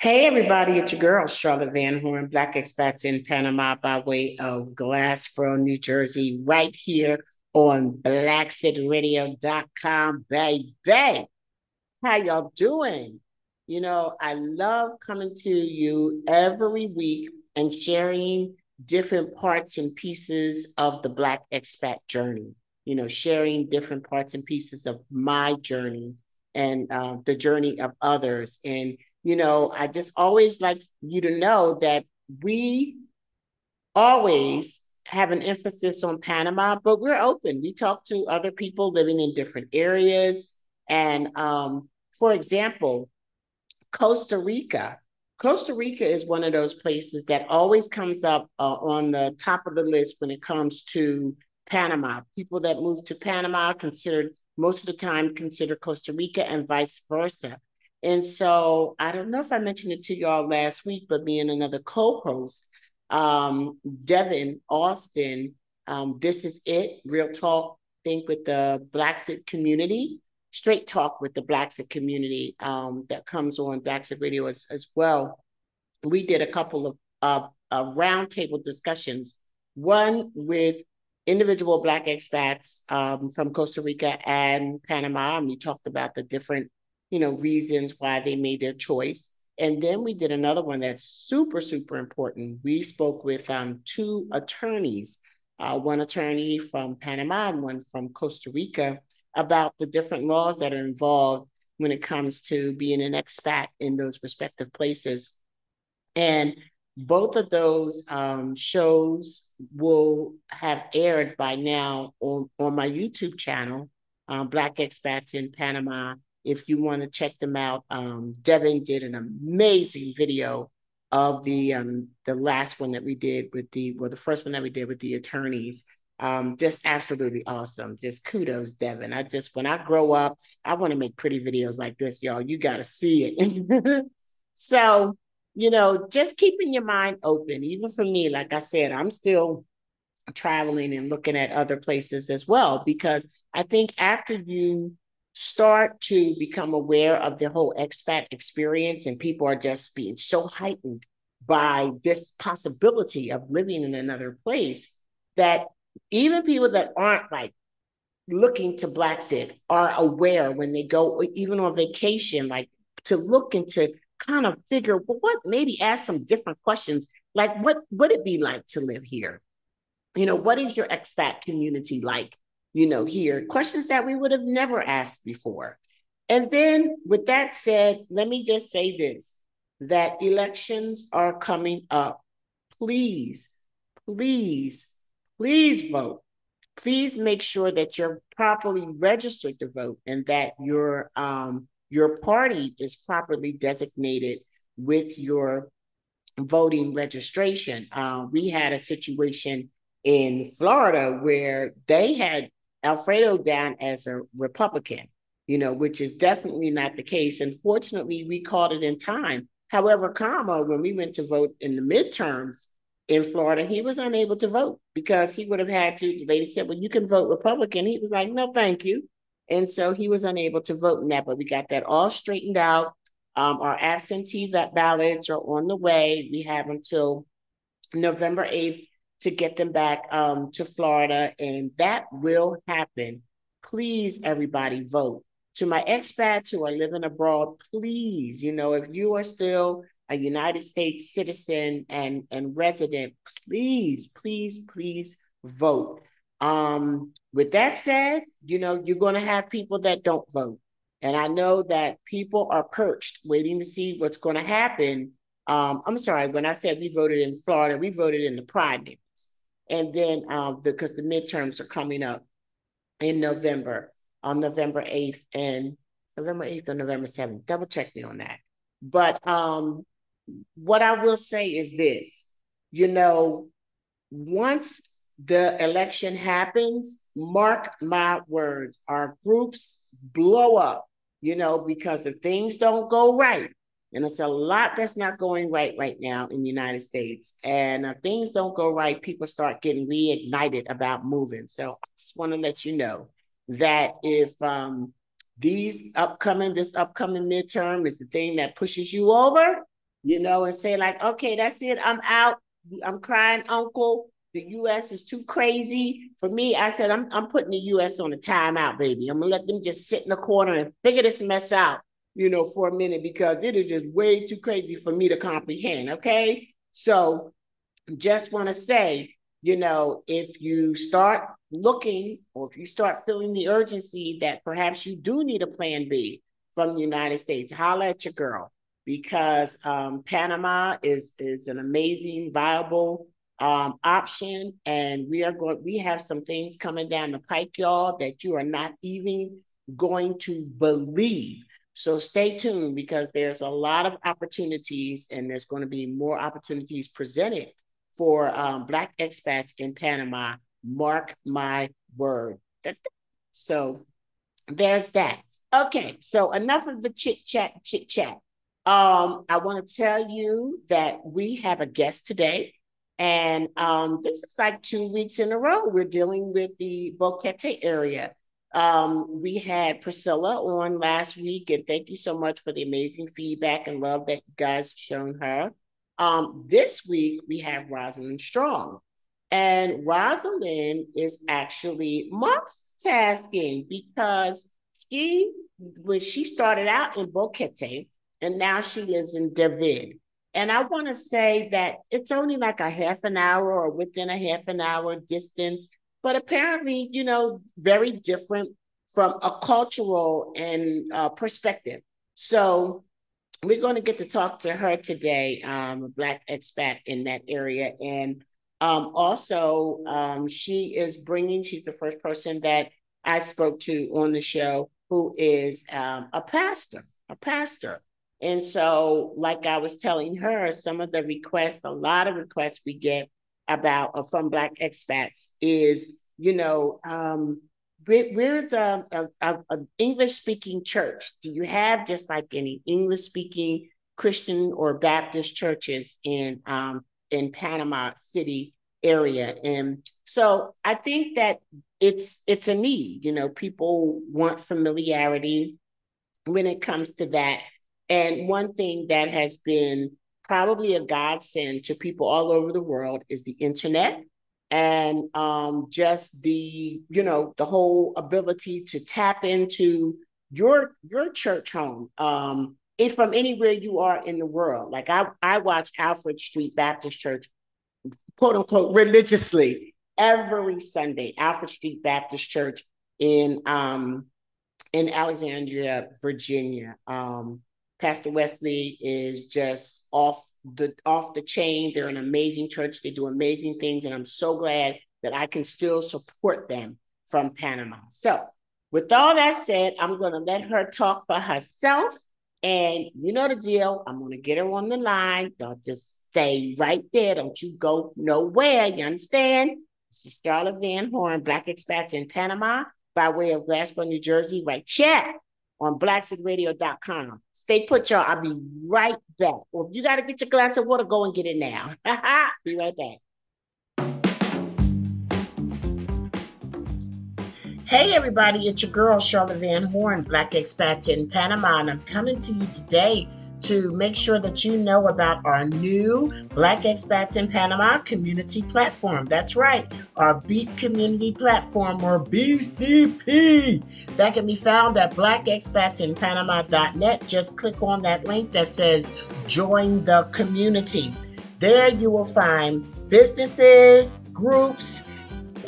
Hey, everybody, it's your girl, Charlotte Van Horn, Black Expats in Panama by way of Glassboro, New Jersey, right here on BlackCityRadio.com, baby. How y'all doing? You know, I love coming to you every week and sharing different parts and pieces of the Black expat journey, you know, sharing different parts and pieces of my journey and uh, the journey of others. And you know, I just always like you to know that we always have an emphasis on Panama, but we're open. We talk to other people living in different areas. And um, for example, Costa Rica. Costa Rica is one of those places that always comes up uh, on the top of the list when it comes to Panama. People that move to Panama considered most of the time consider Costa Rica and vice versa. And so I don't know if I mentioned it to y'all last week, but me and another co-host, um, Devin Austin, um, this is it, real talk, think with the Blacksit community, straight talk with the Blacksit community um, that comes on Blacksit Radio as, as well. We did a couple of uh, uh, roundtable discussions, one with individual Black expats um, from Costa Rica and Panama, and we talked about the different you know, reasons why they made their choice. And then we did another one that's super, super important. We spoke with um, two attorneys, uh, one attorney from Panama and one from Costa Rica, about the different laws that are involved when it comes to being an expat in those respective places. And both of those um, shows will have aired by now on, on my YouTube channel, um, Black Expats in Panama if you want to check them out. Um, Devin did an amazing video of the um, the last one that we did with the well, the first one that we did with the attorneys. Um, just absolutely awesome. Just kudos, Devin. I just when I grow up, I want to make pretty videos like this, y'all. You got to see it. so, you know, just keeping your mind open. Even for me, like I said, I'm still traveling and looking at other places as well because I think after you start to become aware of the whole expat experience and people are just being so heightened by this possibility of living in another place that even people that aren't like looking to Blacksit are aware when they go even on vacation like to look and to kind of figure well what maybe ask some different questions like what would it be like to live here? You know what is your expat community like you know, here, questions that we would have never asked before. And then, with that said, let me just say this that elections are coming up. Please, please, please vote. Please make sure that you're properly registered to vote and that your um, your party is properly designated with your voting registration. Uh, we had a situation in Florida where they had Alfredo down as a Republican, you know, which is definitely not the case. And fortunately, we caught it in time. However, Kama, when we went to vote in the midterms in Florida, he was unable to vote because he would have had to. The lady said, Well, you can vote Republican. He was like, No, thank you. And so he was unable to vote in that, but we got that all straightened out. Um, our absentee ballots are on the way. We have until November 8th to get them back um, to Florida, and that will happen. Please, everybody, vote. To my expats who are living abroad, please, you know, if you are still a United States citizen and, and resident, please, please, please vote. Um, with that said, you know, you're going to have people that don't vote. And I know that people are perched waiting to see what's going to happen. Um, I'm sorry, when I said we voted in Florida, we voted in the primary. And then um, because the midterms are coming up in November, on November 8th and November 8th or November 7th. Double check me on that. But um, what I will say is this you know, once the election happens, mark my words, our groups blow up, you know, because if things don't go right, and it's a lot that's not going right right now in the United States. And uh, things don't go right, people start getting reignited about moving. So I just want to let you know that if um, these upcoming, this upcoming midterm is the thing that pushes you over, you know, and say, like, okay, that's it, I'm out. I'm crying, uncle. The US is too crazy. For me, I said, I'm, I'm putting the US on a timeout, baby. I'm gonna let them just sit in the corner and figure this mess out, you know, for a minute because it is just way too crazy for me to comprehend. Okay. So just want to say, you know, if you start looking or if you start feeling the urgency that perhaps you do need a plan B from the United States, holla at your girl because um, Panama is is an amazing, viable um, option, and we are going. We have some things coming down the pike, y'all, that you are not even going to believe. So stay tuned because there's a lot of opportunities, and there's going to be more opportunities presented for um, Black expats in Panama. Mark my word. So there's that. Okay, so enough of the chit chat, chit chat. Um, I want to tell you that we have a guest today. And um, this is like two weeks in a row. We're dealing with the Boquete area. Um, we had Priscilla on last week, and thank you so much for the amazing feedback and love that you guys have shown her. Um, this week, we have Rosalind Strong. And Rosalind is actually multitasking because she, when she started out in Boquete, and now she lives in David. And I want to say that it's only like a half an hour or within a half an hour distance, but apparently, you know, very different from a cultural and uh, perspective. So we're going to get to talk to her today, um, a Black expat in that area. And um, also, um, she is bringing, she's the first person that I spoke to on the show who is um, a pastor, a pastor. And so, like I was telling her, some of the requests, a lot of requests we get about uh, from Black expats is, you know, um, where, where's a, a, a English speaking church? Do you have just like any English speaking Christian or Baptist churches in um, in Panama City area? And so I think that it's it's a need. You know, people want familiarity when it comes to that and one thing that has been probably a godsend to people all over the world is the internet and um, just the you know the whole ability to tap into your your church home um, if from anywhere you are in the world. Like I I watch Alfred Street Baptist Church, quote unquote, religiously every Sunday. Alfred Street Baptist Church in um, in Alexandria, Virginia. Um, Pastor Wesley is just off the off the chain. They're an amazing church. They do amazing things, and I'm so glad that I can still support them from Panama. So, with all that said, I'm going to let her talk for herself. And you know the deal. I'm going to get her on the line. Don't just stay right there. Don't you go nowhere. You understand? This is Charlotte Van Horn, Black Expats in Panama, by way of Glassboro, New Jersey. Right check on blacksedradio.com. Stay put, y'all. I'll be right back. Well, if you got to get your glass of water, go and get it now. be right back. Hey, everybody, it's your girl, Charlotte Van Horn, Black Expats in Panama, and I'm coming to you today to make sure that you know about our new Black Expats in Panama community platform. That's right, our Beat Community Platform or BCP. That can be found at blackexpatsinpanama.net. Just click on that link that says Join the Community. There you will find businesses, groups,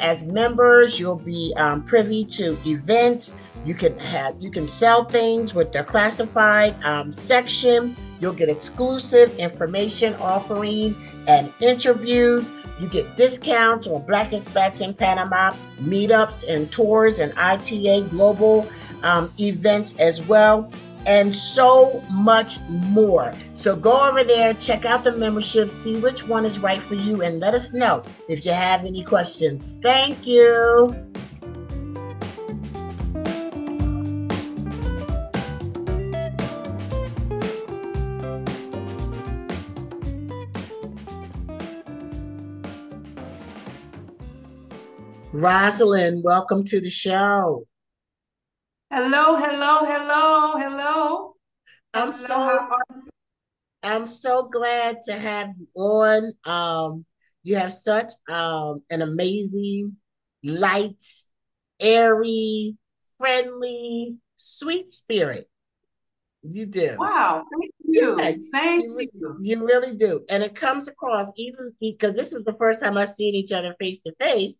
as members, you'll be um, privy to events. You can have you can sell things with the classified um, section. You'll get exclusive information offering and interviews. You get discounts on Black Expats in Panama, meetups and tours and ITA global um, events as well and so much more. So go over there, check out the membership, see which one is right for you, and let us know if you have any questions. Thank you. Rosalind, welcome to the show. Hello, hello, hello, hello. I'm so I'm so glad to have you on. Um, you have such um, an amazing, light, airy, friendly, sweet spirit. You do. Wow, thank you. Yeah, thank you, you. You really do. And it comes across even because this is the first time I've seen each other face to face.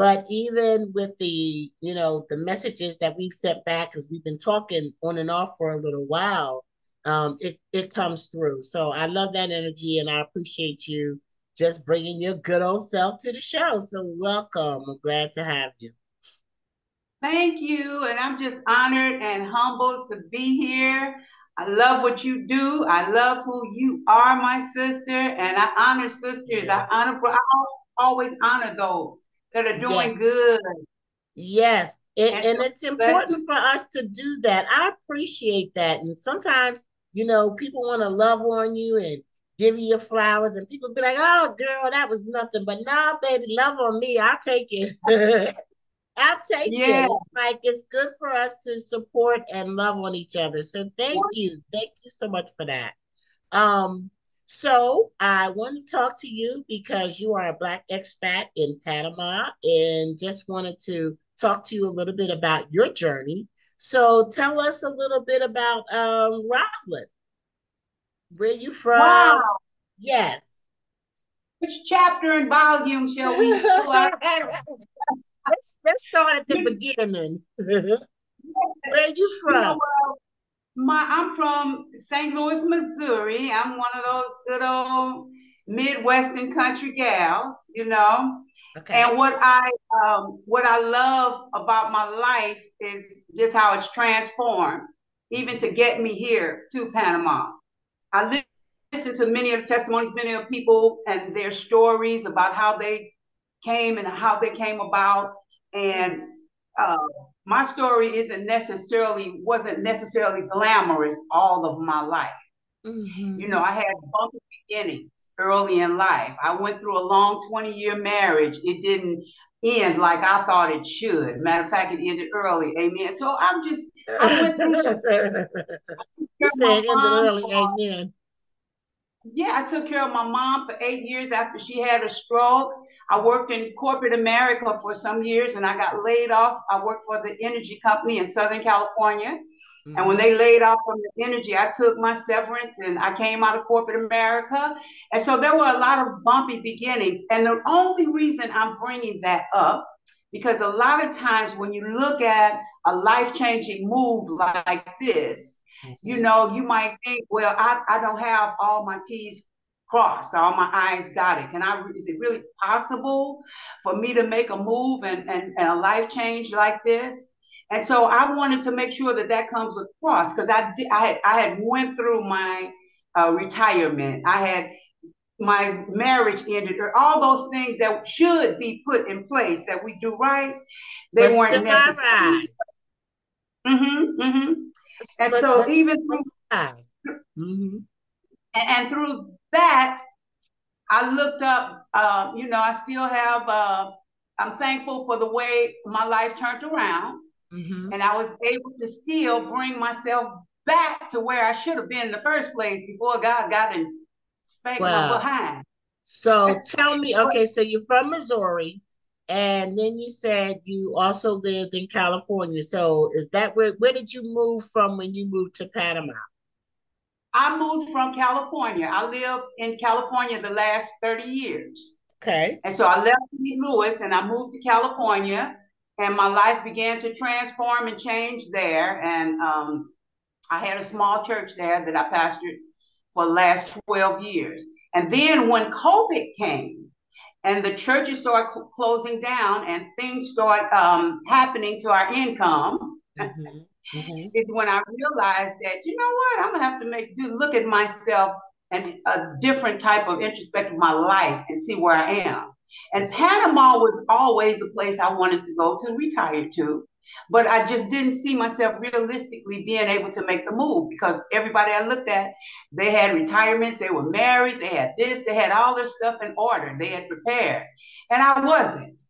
But even with the, you know, the messages that we've sent back, because we've been talking on and off for a little while, um, it it comes through. So I love that energy, and I appreciate you just bringing your good old self to the show. So welcome. I'm glad to have you. Thank you, and I'm just honored and humbled to be here. I love what you do. I love who you are, my sister, and I honor sisters. I honor. I always honor those that are doing yes. good. Yes, it, and, and it's important for us to do that. I appreciate that, and sometimes you know, people want to love on you and give you your flowers, and people be like, "Oh, girl, that was nothing," but nah, baby, love on me. I'll take it. I'll take yeah. it. Like it's good for us to support and love on each other. So thank you, thank you so much for that. Um, so I want to talk to you because you are a Black expat in Panama, and just wanted to talk to you a little bit about your journey so tell us a little bit about um, Rosalind. Where you from? Wow. Yes. Which chapter and volume shall we let's, let's start at the beginning. Where are you from? You know, well, my, I'm from St. Louis, Missouri. I'm one of those good old Midwestern country gals, you know. Okay. And what I um, what I love about my life is just how it's transformed, even to get me here to Panama. I listen to many of the testimonies, many of people and their stories about how they came and how they came about. And uh, my story isn't necessarily wasn't necessarily glamorous all of my life. Mm-hmm. You know, I had bumpy beginnings early in life. I went through a long 20 year marriage. It didn't end like I thought it should. Matter of fact, it ended early. Amen. So I'm just, I went through some. you said ended early. Amen. Yeah, I took care of my mom for eight years after she had a stroke. I worked in corporate America for some years and I got laid off. I worked for the energy company in Southern California. Mm-hmm. And when they laid off from the energy, I took my severance and I came out of corporate America. And so there were a lot of bumpy beginnings. And the only reason I'm bringing that up, because a lot of times when you look at a life changing move like this, mm-hmm. you know, you might think, well, I, I don't have all my T's crossed, all my I's dotted. Can I, is it really possible for me to make a move and, and, and a life change like this? And so I wanted to make sure that that comes across because I did, I had, I had went through my uh, retirement. I had my marriage ended, or all those things that should be put in place that we do right, they weren't necessary. Mm-hmm, mm-hmm. And so even through, mm-hmm. And, and, through that, I looked up. Uh, you know, I still have. Uh, I'm thankful for the way my life turned around. Mm-hmm. And I was able to still bring myself back to where I should have been in the first place before God got in spanked wow. behind. So tell me, okay, so you're from Missouri, and then you said you also lived in California. So is that where where did you move from when you moved to Panama? I moved from California. I lived in California the last 30 years. Okay. And so I left St. Louis and I moved to California and my life began to transform and change there. And um, I had a small church there that I pastored for the last 12 years. And then when COVID came and the churches started cl- closing down and things start um, happening to our income, mm-hmm. Mm-hmm. is when I realized that, you know what, I'm gonna have to make do look at myself and a different type of introspect my life and see where I am. And Panama was always a place I wanted to go to retire to. But I just didn't see myself realistically being able to make the move because everybody I looked at, they had retirements, they were married, they had this, they had all their stuff in order, they had prepared. And I wasn't.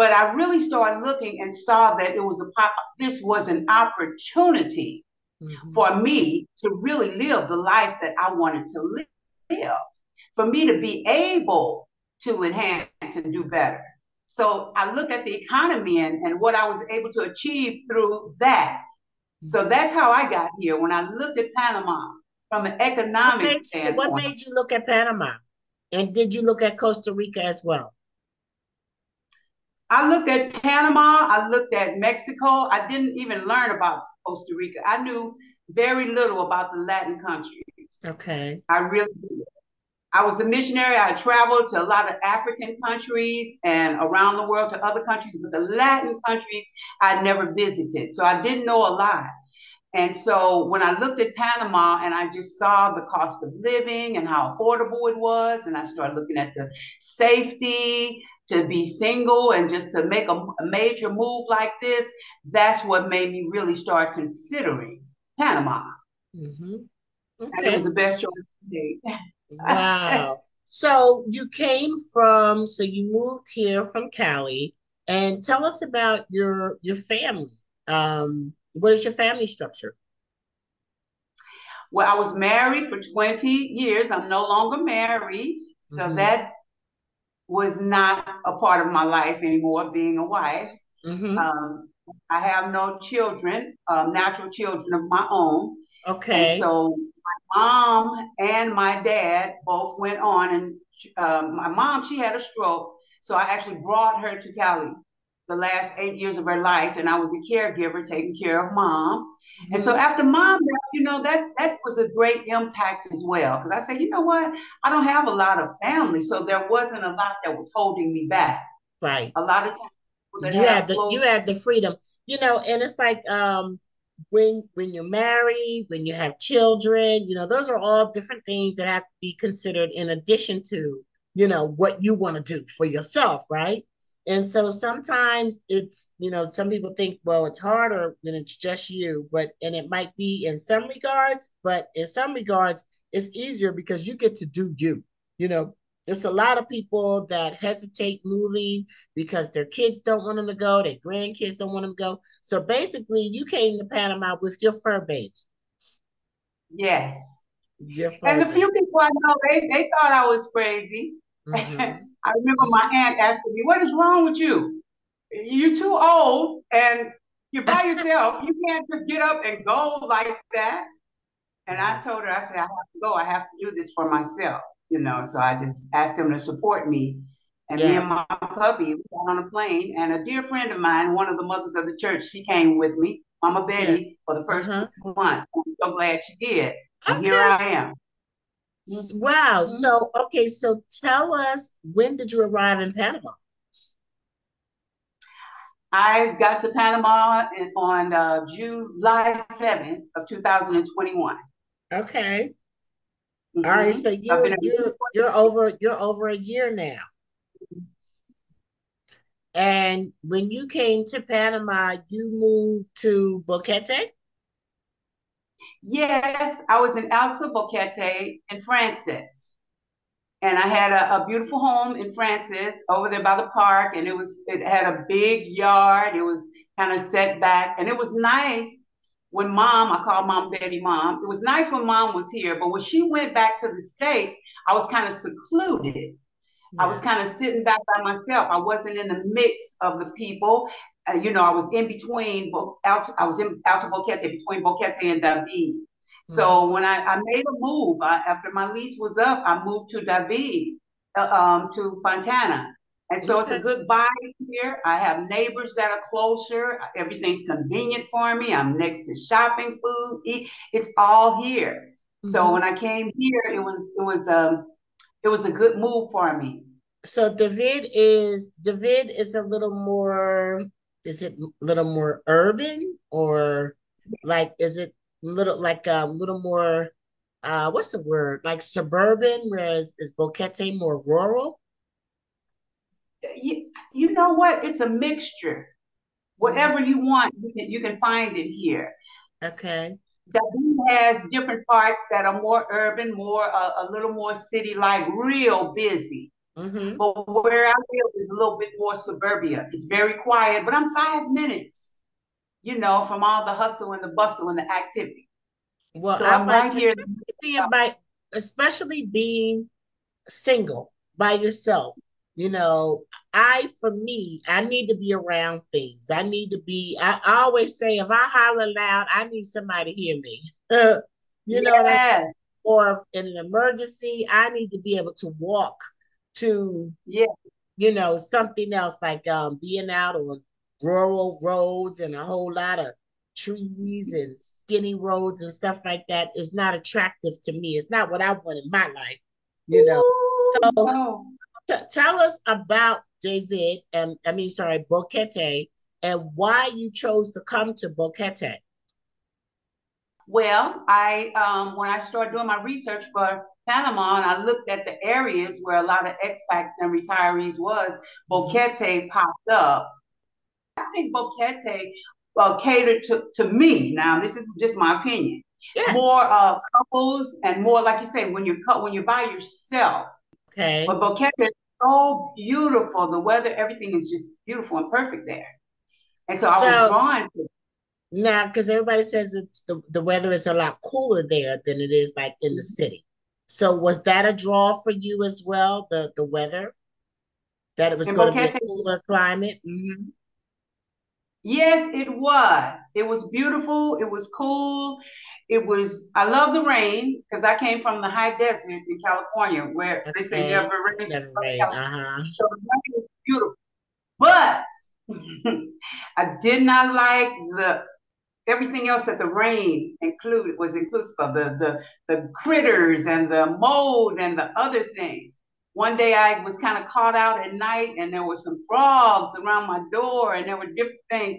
But I really started looking and saw that it was a pop, this was an opportunity mm-hmm. for me to really live the life that I wanted to live, for me to be able to enhance and do better. So I look at the economy and, and what I was able to achieve through that. So that's how I got here. When I looked at Panama from an economic what made, standpoint. What made you look at Panama? And did you look at Costa Rica as well? I looked at Panama, I looked at Mexico. I didn't even learn about Costa Rica. I knew very little about the Latin countries. Okay. I really did. I was a missionary. I traveled to a lot of African countries and around the world to other countries, but the Latin countries I'd never visited. So I didn't know a lot. And so when I looked at Panama and I just saw the cost of living and how affordable it was, and I started looking at the safety to be single and just to make a, a major move like this, that's what made me really start considering Panama. Mm-hmm. Okay. And it was the best choice I made. wow. So you came from, so you moved here from Cali, and tell us about your your family. Um, what is your family structure? Well, I was married for 20 years. I'm no longer married. So mm-hmm. that was not a part of my life anymore, being a wife. Mm-hmm. Um, I have no children, um, natural children of my own. Okay. And so my mom and my dad both went on, and um, my mom, she had a stroke. So I actually brought her to Cali the last eight years of her life, and I was a caregiver taking care of mom. Mm-hmm. And so mm-hmm. after mom you know, that that was a great impact as well. Because I said, you know what, I don't have a lot of family, so there wasn't a lot that was holding me back. Right. A lot of times you had the you had the freedom, you know, and it's like um when when you're married, when you have children, you know, those are all different things that have to be considered in addition to, you know, what you want to do for yourself, right? And so sometimes it's, you know, some people think, well, it's harder when it's just you, but, and it might be in some regards, but in some regards, it's easier because you get to do you. You know, there's a lot of people that hesitate moving because their kids don't want them to go, their grandkids don't want them to go. So basically, you came to Panama with your fur baby. Yes. your and the few people I know, they, they thought I was crazy. Mm-hmm. I remember my aunt asking me, "What is wrong with you? You're too old, and you're by yourself. you can't just get up and go like that." And I told her, I said, "I have to go. I have to do this for myself." You know, so I just asked them to support me. And yeah. me and my puppy we got on a plane, and a dear friend of mine, one of the mothers of the church, she came with me, Mama Betty, yeah. for the 1st uh-huh. six months. I'm so glad she did. And okay. here I am. Wow. Mm-hmm. So, okay. So tell us, when did you arrive in Panama? I got to Panama on uh, July 7th of 2021. Okay. Mm-hmm. All right. So you, you're, you're over, you're over a year now. And when you came to Panama, you moved to Boquete? Yes, I was in Alto Boquete in Francis. And I had a, a, beautiful home in Francis over there by the park. And it was, it had a big yard. It was kind of set back. And it was nice when mom, I call mom Betty mom. It was nice when mom was here. But when she went back to the States, I was kind of secluded. Yeah. I was kind of sitting back by myself. I wasn't in the mix of the people uh, you know, I was in between, Alto, I was in Alto Boquete, between Boquete and David. Mm-hmm. So when I, I made a move, I, after my lease was up, I moved to David, uh, um, to Fontana. And so it's a good vibe here. I have neighbors that are closer. Everything's convenient for me. I'm next to shopping, food, eat. It's all here. Mm-hmm. So when I came here, it was it was um it was a good move for me. So David is David is a little more is it a little more urban or like is it little like a little more uh what's the word? Like suburban whereas is boquete more rural? You, you know what? It's a mixture. Whatever you want you can, you can find it here. Okay. David has different parts that are more urban more uh, a little more city like real busy Mm-hmm. But where I live is a little bit more suburbia. It's very quiet, but I'm five minutes, you know, from all the hustle and the bustle and the activity. Well, so I'm right here. Being by, especially being single by yourself. You know, I for me, I need to be around things. I need to be. I, I always say, if I holler loud, I need somebody to hear me. you know, yes. or in an emergency, I need to be able to walk to, yeah, you know, something else like um, being out on rural roads and a whole lot of trees and skinny roads and stuff like that is not attractive to me. It's not what I want in my life, you know. So, no. t- tell us about David and I mean, sorry, Boquete, and why you chose to come to Boquete. Well, I um, when I started doing my research for Panama, and I looked at the areas where a lot of expats and retirees was, Boquete popped up. I think Boquete uh, catered to, to me. Now, this is just my opinion. Yeah. More uh, couples and more, like you say, when you're when you're by yourself. Okay. But Boquete is so beautiful. The weather, everything is just beautiful and perfect there. And so, so I was drawn to. Now, because everybody says it's the, the weather is a lot cooler there than it is like in the mm-hmm. city. So was that a draw for you as well, the the weather? That it was going to be a cooler climate? Mm-hmm. Yes, it was. It was beautiful. It was cool. It was. I love the rain because I came from the high desert in California, where okay. they say never rain. Never rain. Uh-huh. So the rain was beautiful, but I did not like the everything else that the rain included was inclusive of the the the critters and the mold and the other things. One day I was kind of caught out at night and there were some frogs around my door and there were different things.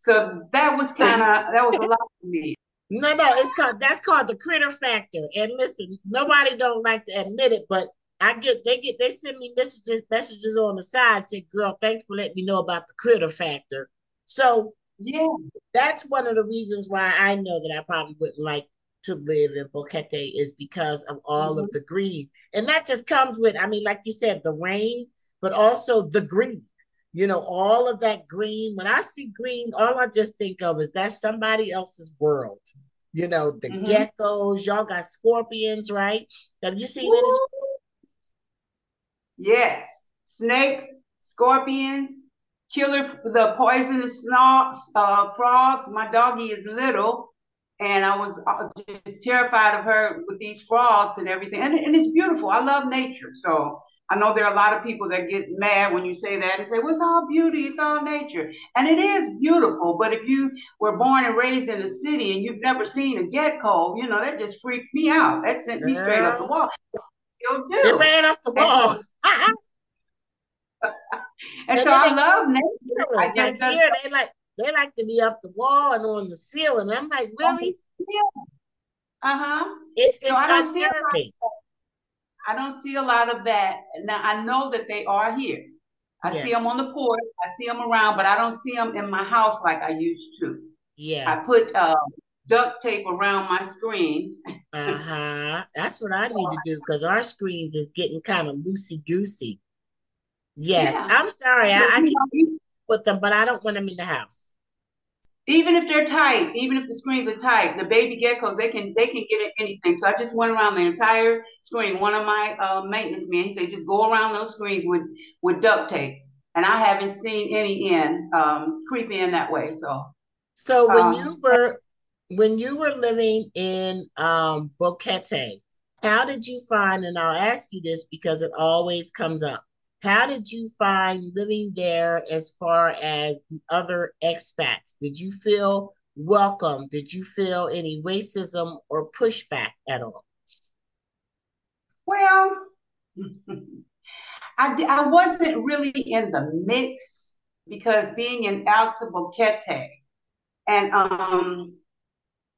So that was kind of, that was a lot for me. No, no, it's called, that's called the critter factor. And listen, nobody don't like to admit it, but I get, they get, they send me messages, messages on the side say, girl, thanks for letting me know about the critter factor. So yeah, that's one of the reasons why I know that I probably wouldn't like to live in Boquete is because of all mm-hmm. of the green. And that just comes with, I mean, like you said, the rain, but also the green. You know, all of that green. When I see green, all I just think of is that's somebody else's world. You know, the mm-hmm. geckos, y'all got scorpions, right? Have you seen Woo! any? Yes. Snakes, scorpions, killer, the poisonous snarks, uh, frogs. My doggy is little and I was uh, just terrified of her with these frogs and everything. And, and it's beautiful. I love nature. So I know there are a lot of people that get mad when you say that and say, well, it's all beauty, it's all nature. And it is beautiful. But if you were born and raised in a city and you've never seen a gecko, you know, that just freaked me out. That sent me straight up the wall. It ran up the wall. and, so I love nature. I just like here, they like they like to be up the wall and on the ceiling. I'm like, really? Yeah. Uh huh. It's, it's so I don't see a lot I don't see a lot of that. Now I know that they are here. I yes. see them on the porch. I see them around, but I don't see them in my house like I used to. Yeah. I put uh, duct tape around my screens. uh huh. That's what I need to do because our screens is getting kind of loosey goosey. Yes, yeah. I'm sorry. I, I can with them, but I don't want them in the house. Even if they're tight, even if the screens are tight, the baby geckos they can they can get at anything. So I just went around the entire screen. One of my uh, maintenance men he said just go around those screens with with duct tape, and I haven't seen any in um, creep in that way. So, so when um, you were when you were living in um, Boquete, how did you find? And I'll ask you this because it always comes up how did you find living there as far as the other expats? Did you feel welcome? Did you feel any racism or pushback at all? Well, I, I wasn't really in the mix because being in Alto Boquete and um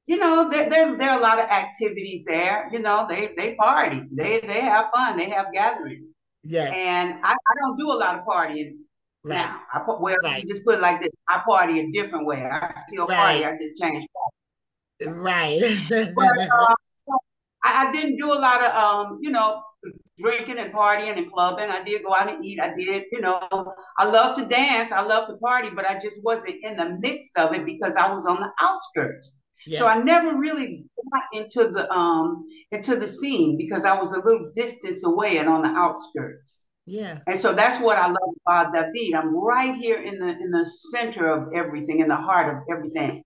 you know there, there there are a lot of activities there you know they they party they they have fun they have gatherings Yes. And I, I don't do a lot of partying right. now. I well, right. you just put it like this: I party a different way. I still right. party. I just change. Right. but, uh, I, I, didn't do a lot of um, you know, drinking and partying and clubbing. I did go out and eat. I did, you know, I love to dance. I love to party, but I just wasn't in the mix of it because I was on the outskirts. Yes. So I never really got into the um into the scene because I was a little distance away and on the outskirts. Yeah. And so that's what I love about David. I'm right here in the in the center of everything, in the heart of everything.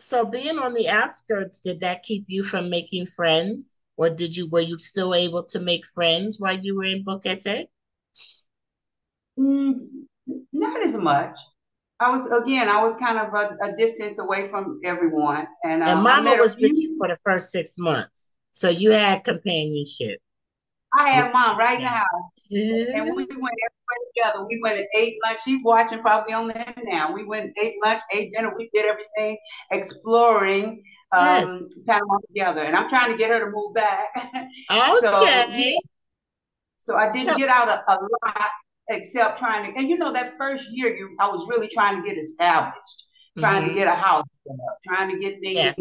So being on the outskirts, did that keep you from making friends? Or did you were you still able to make friends while you were in Boquete? Mm, not as much. I was again, I was kind of a, a distance away from everyone. And, um, and Mama was with you for the first six months. So you had companionship. I have mom right now. And we went everybody together. We went and ate lunch. She's watching probably on there now. We went and ate lunch, ate dinner. We did everything exploring um, yes. Panama together. And I'm trying to get her to move back. Okay. so, so I didn't so, get out a, a, lot except trying to, and you know, that first year you, I was really trying to get established, trying mm-hmm. to get a house, trying to get things. Yes.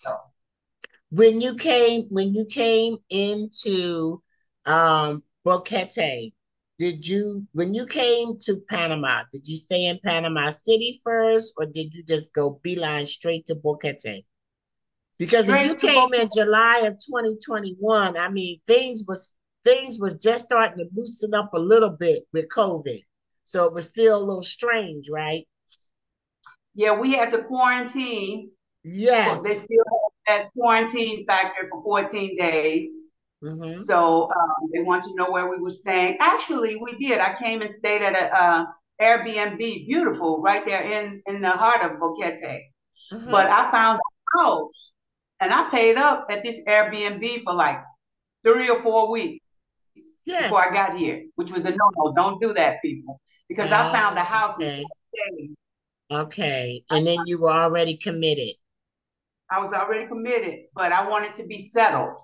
so, when you came when you came into um Boquete, did you when you came to Panama, did you stay in Panama City first or did you just go beeline straight to Boquete? Because straight if you came in July of 2021, I mean things was things was just starting to loosen up a little bit with COVID. So it was still a little strange, right? Yeah, we had to quarantine. Yes. They still had that quarantine factor for 14 days. Mm-hmm. So um, they want to know where we were staying. Actually, we did. I came and stayed at a uh, Airbnb, beautiful, right there in in the heart of Boquete. Mm-hmm. But I found a house, and I paid up at this Airbnb for like three or four weeks yeah. before I got here, which was a no no. Don't do that, people, because I oh, found a house. Okay. okay, and then you were already committed. I was already committed, but I wanted to be settled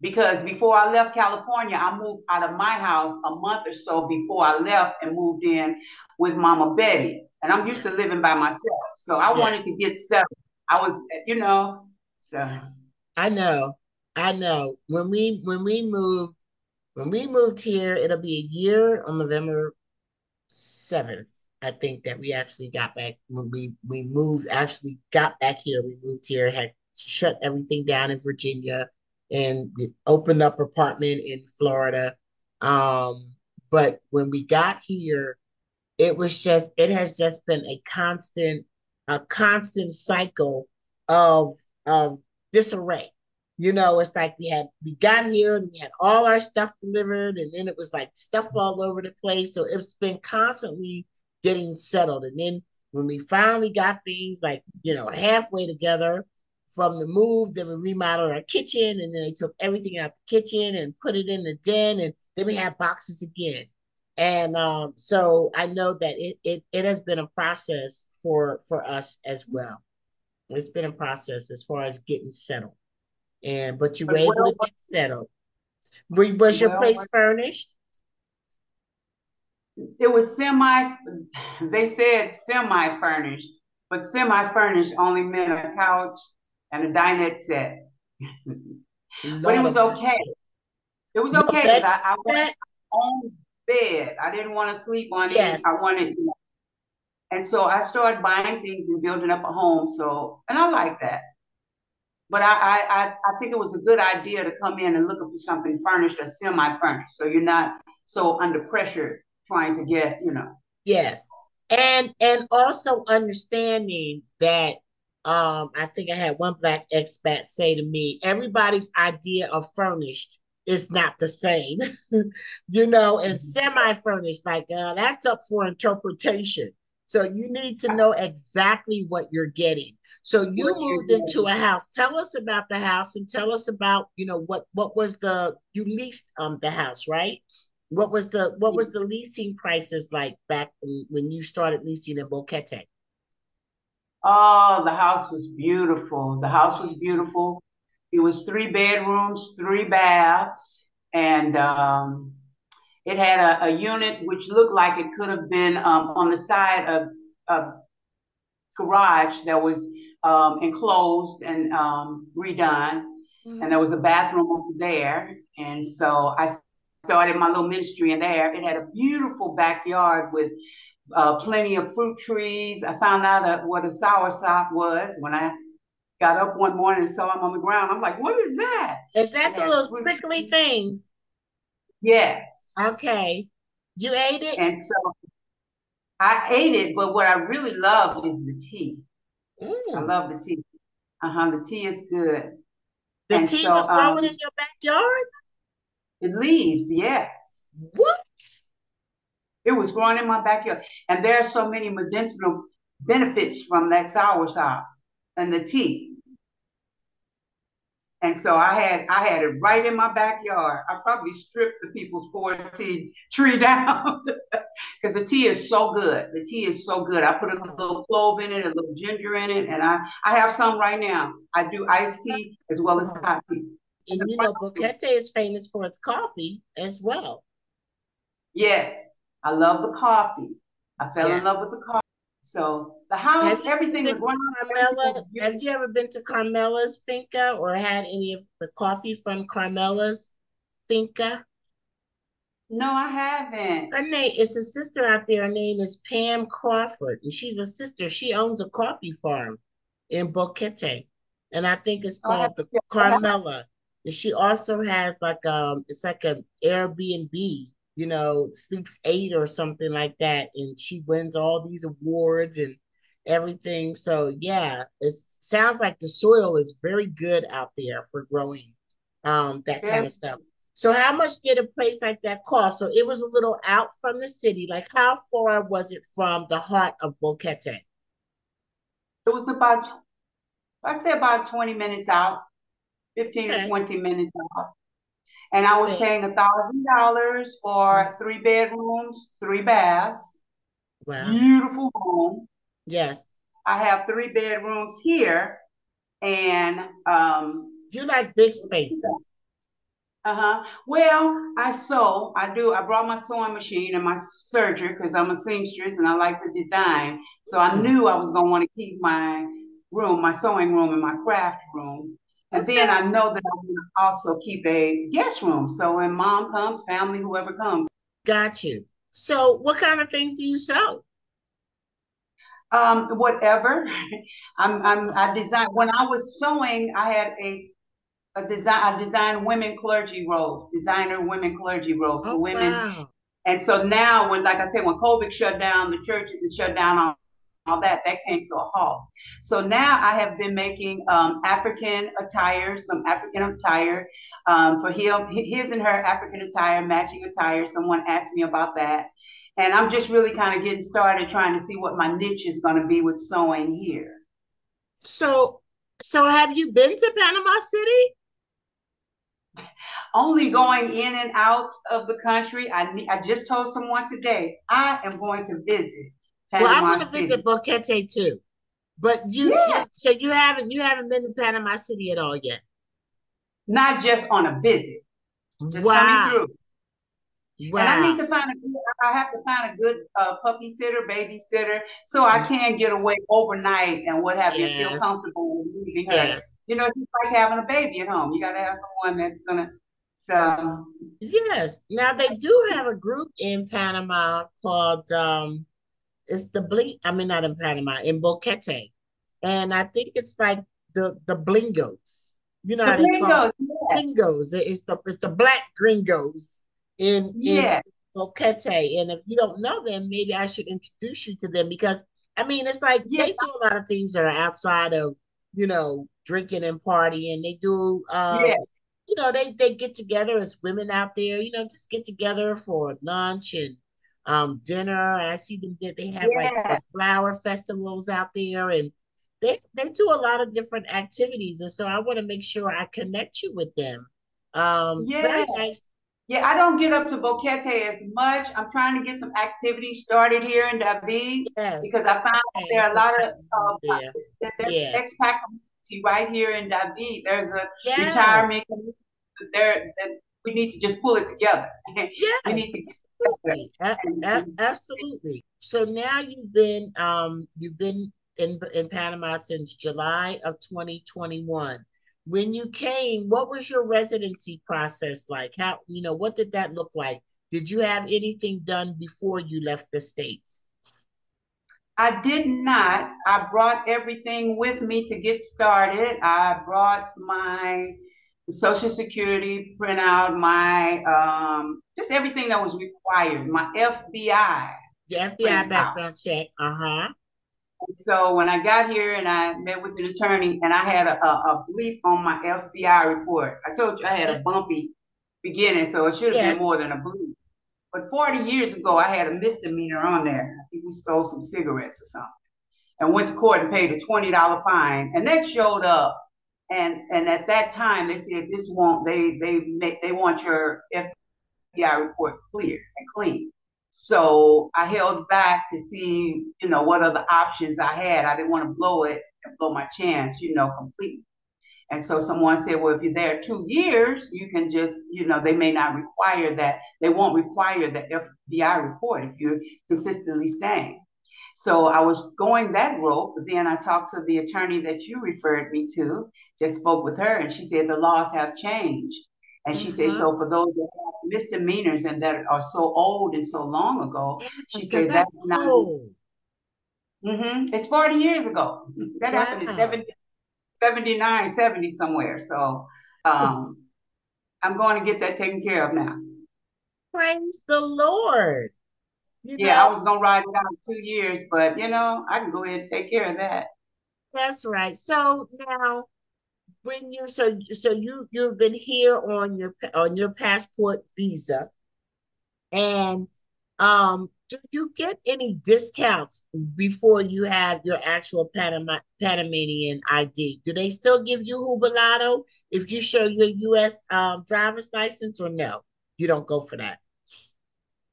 because before I left California, I moved out of my house a month or so before I left and moved in with Mama Betty. And I'm used to living by myself. So I yeah. wanted to get settled. I was, you know, so I know. I know. When we when we moved when we moved here, it'll be a year on November 7th. I think that we actually got back when we we moved actually got back here. We moved here, had shut everything down in Virginia, and opened up apartment in Florida. Um, but when we got here, it was just it has just been a constant a constant cycle of of disarray. You know, it's like we had we got here and we had all our stuff delivered, and then it was like stuff all over the place. So it's been constantly getting settled. And then when we finally got things like, you know, halfway together from the move, then we remodeled our kitchen and then they took everything out the kitchen and put it in the den and then we had boxes again. And um, so I know that it, it it has been a process for for us as well. It's been a process as far as getting settled. And but you were able to get settled. Was your place furnished? it was semi they said semi furnished but semi furnished only meant a couch and a dinette set. But it was okay. It was okay because I, I wanted my own bed. I didn't want to sleep on yes. it i wanted you know, and so i started buying things and building up a home so and i like that but I, I, I think it was a good idea to come in and looking for something furnished or semi-furnished, so you're not so under pressure trying to get, you know. Yes. And and also understanding that um I think I had one black expat say to me, everybody's idea of furnished is not the same. you know, and mm-hmm. semi-furnished, like uh, that's up for interpretation. So you need to know exactly what you're getting. So you what moved into a house. Tell us about the house and tell us about, you know, what what was the you leased um the house, right? What was the what was the leasing prices like back when you started leasing in Boquete? Oh, the house was beautiful. The house was beautiful. It was three bedrooms, three baths, and um, it had a, a, unit which looked like it could have been um, on the side of a garage that was um, enclosed and um, redone. Mm-hmm. And there was a bathroom over there. And so I started my little ministry in there. It had a beautiful backyard with uh, plenty of fruit trees. I found out uh, what a soursop was when I got up one morning and saw them on the ground. I'm like, what is that? Is that those prickly things? Yes. Okay. You ate it? And so I ate it, but what I really love is the tea. Mm. I love the tea. Uh-huh. The tea is good. The and tea so, was growing um, in your backyard? It leaves, yes. What? It was growing in my backyard. And there are so many medicinal benefits from that sour soursop and the tea. And so I had I had it right in my backyard. I probably stripped the people's tea tree down because the tea is so good. The tea is so good. I put a little clove in it, a little ginger in it, and I I have some right now. I do iced tea as well as hot tea. And you know, Boquete is famous for its coffee as well. Yes, I love the coffee. I fell yeah. in love with the coffee. So the house, everything, the ground. Carmela, have you ever been to Carmela's Finca or had any of the coffee from Carmela's Finca? No, I haven't. Her name is a sister out there. Her name is Pam Crawford, and she's a sister. She owns a coffee farm in Boquete, and I think it's oh, called oh, the Carmela. And she also has like um, it's like an Airbnb you know, sleeps eight or something like that. And she wins all these awards and everything. So yeah, it sounds like the soil is very good out there for growing um that yeah. kind of stuff. So how much did a place like that cost? So it was a little out from the city. Like how far was it from the heart of Boquete? It was about I'd say about 20 minutes out, 15 okay. to 20 minutes out and I was paying a thousand dollars for mm. three bedrooms, three baths. Wow. Beautiful home. Yes. I have three bedrooms here, and um, you like big spaces. Uh-huh. Well, I sew. I do. I brought my sewing machine and my serger because I'm a seamstress and I like to design. So I mm. knew I was gonna want to keep my room, my sewing room, and my craft room. And then I know that I'm going to also keep a guest room. So when mom comes, family, whoever comes. Got you. So what kind of things do you sew? Um, whatever. I'm, I'm, I design, when I was sewing, I had a, a design, I designed women clergy robes, designer women clergy robes oh, for women. Wow. And so now when, like I said, when COVID shut down, the churches is shut down on all that, that came to a halt. So now I have been making um, African attire, some African attire um, for him, his and her African attire, matching attire. Someone asked me about that. And I'm just really kind of getting started trying to see what my niche is going to be with sewing here. So, so have you been to Panama City? Only going in and out of the country. I, I just told someone today I am going to visit. Well, I want to visit Boquete too, but you yeah. so you haven't you haven't been to Panama City at all yet. Not just on a visit, just wow. coming through. Wow. And I need to find a good, I have to find a good uh, puppy sitter, babysitter, so I mm-hmm. can get away overnight and what have yes. you, feel comfortable leaving her. Yes. You know, it's like having a baby at home. You got to have someone that's gonna. So yes, now they do have a group in Panama called um, it's the blink. I mean, not in Panama, in Boquete, and I think it's like the the Blingos. You know the how they call yeah. Blingos. It's the it's the black gringos in yeah. in Boquete. And if you don't know them, maybe I should introduce you to them because I mean, it's like yeah. they do a lot of things that are outside of you know drinking and partying. They do. Um, yeah. You know, they, they get together as women out there, you know, just get together for lunch and um, dinner. I see them they have yeah. like flower festivals out there, and they they do a lot of different activities. And so I want to make sure I connect you with them. Um, yeah. Nice. Yeah, I don't get up to Boquete as much. I'm trying to get some activities started here in David yes. because I found okay. there are a lot of uh, yeah. there's yeah. expat community right here in David. There's a yeah. retirement community. There, we need to just pull it together. Yes. we need to Absolutely. absolutely. So now you've been um you've been in in Panama since July of 2021. When you came, what was your residency process like? How you know what did that look like? Did you have anything done before you left the states? I did not. I brought everything with me to get started. I brought my social security printout, my um, just everything that was required, my FBI. The FBI background check. Uh-huh. So when I got here and I met with an attorney and I had a, a, a bleep on my FBI report. I told you I had a bumpy beginning, so it should have yes. been more than a bleep. But 40 years ago, I had a misdemeanor on there. I think we stole some cigarettes or something and went to court and paid a $20 fine. And that showed up. And and at that time, they said this won't, they they make, they want your FBI report clear and clean. So I held back to see, you know, what other options I had. I didn't want to blow it and blow my chance, you know, completely. And so someone said, well, if you're there two years, you can just, you know, they may not require that. They won't require the FBI report if you're consistently staying. So I was going that route, but then I talked to the attorney that you referred me to, just spoke with her, and she said the laws have changed. And she mm-hmm. said, so for those that have misdemeanors and that are so old and so long ago, she said that's, that's not. Mm-hmm. It's 40 years ago. That wow. happened in 70, 79, 70 somewhere. So um, I'm going to get that taken care of now. Praise the Lord. You yeah, know? I was going to ride it out two years, but you know, I can go ahead and take care of that. That's right. So now when you so so you you've been here on your on your passport visa and um do you get any discounts before you have your actual Panama, Panamanian ID? Do they still give you Jubilado if you show your U.S. Um, driver's license or no? You don't go for that.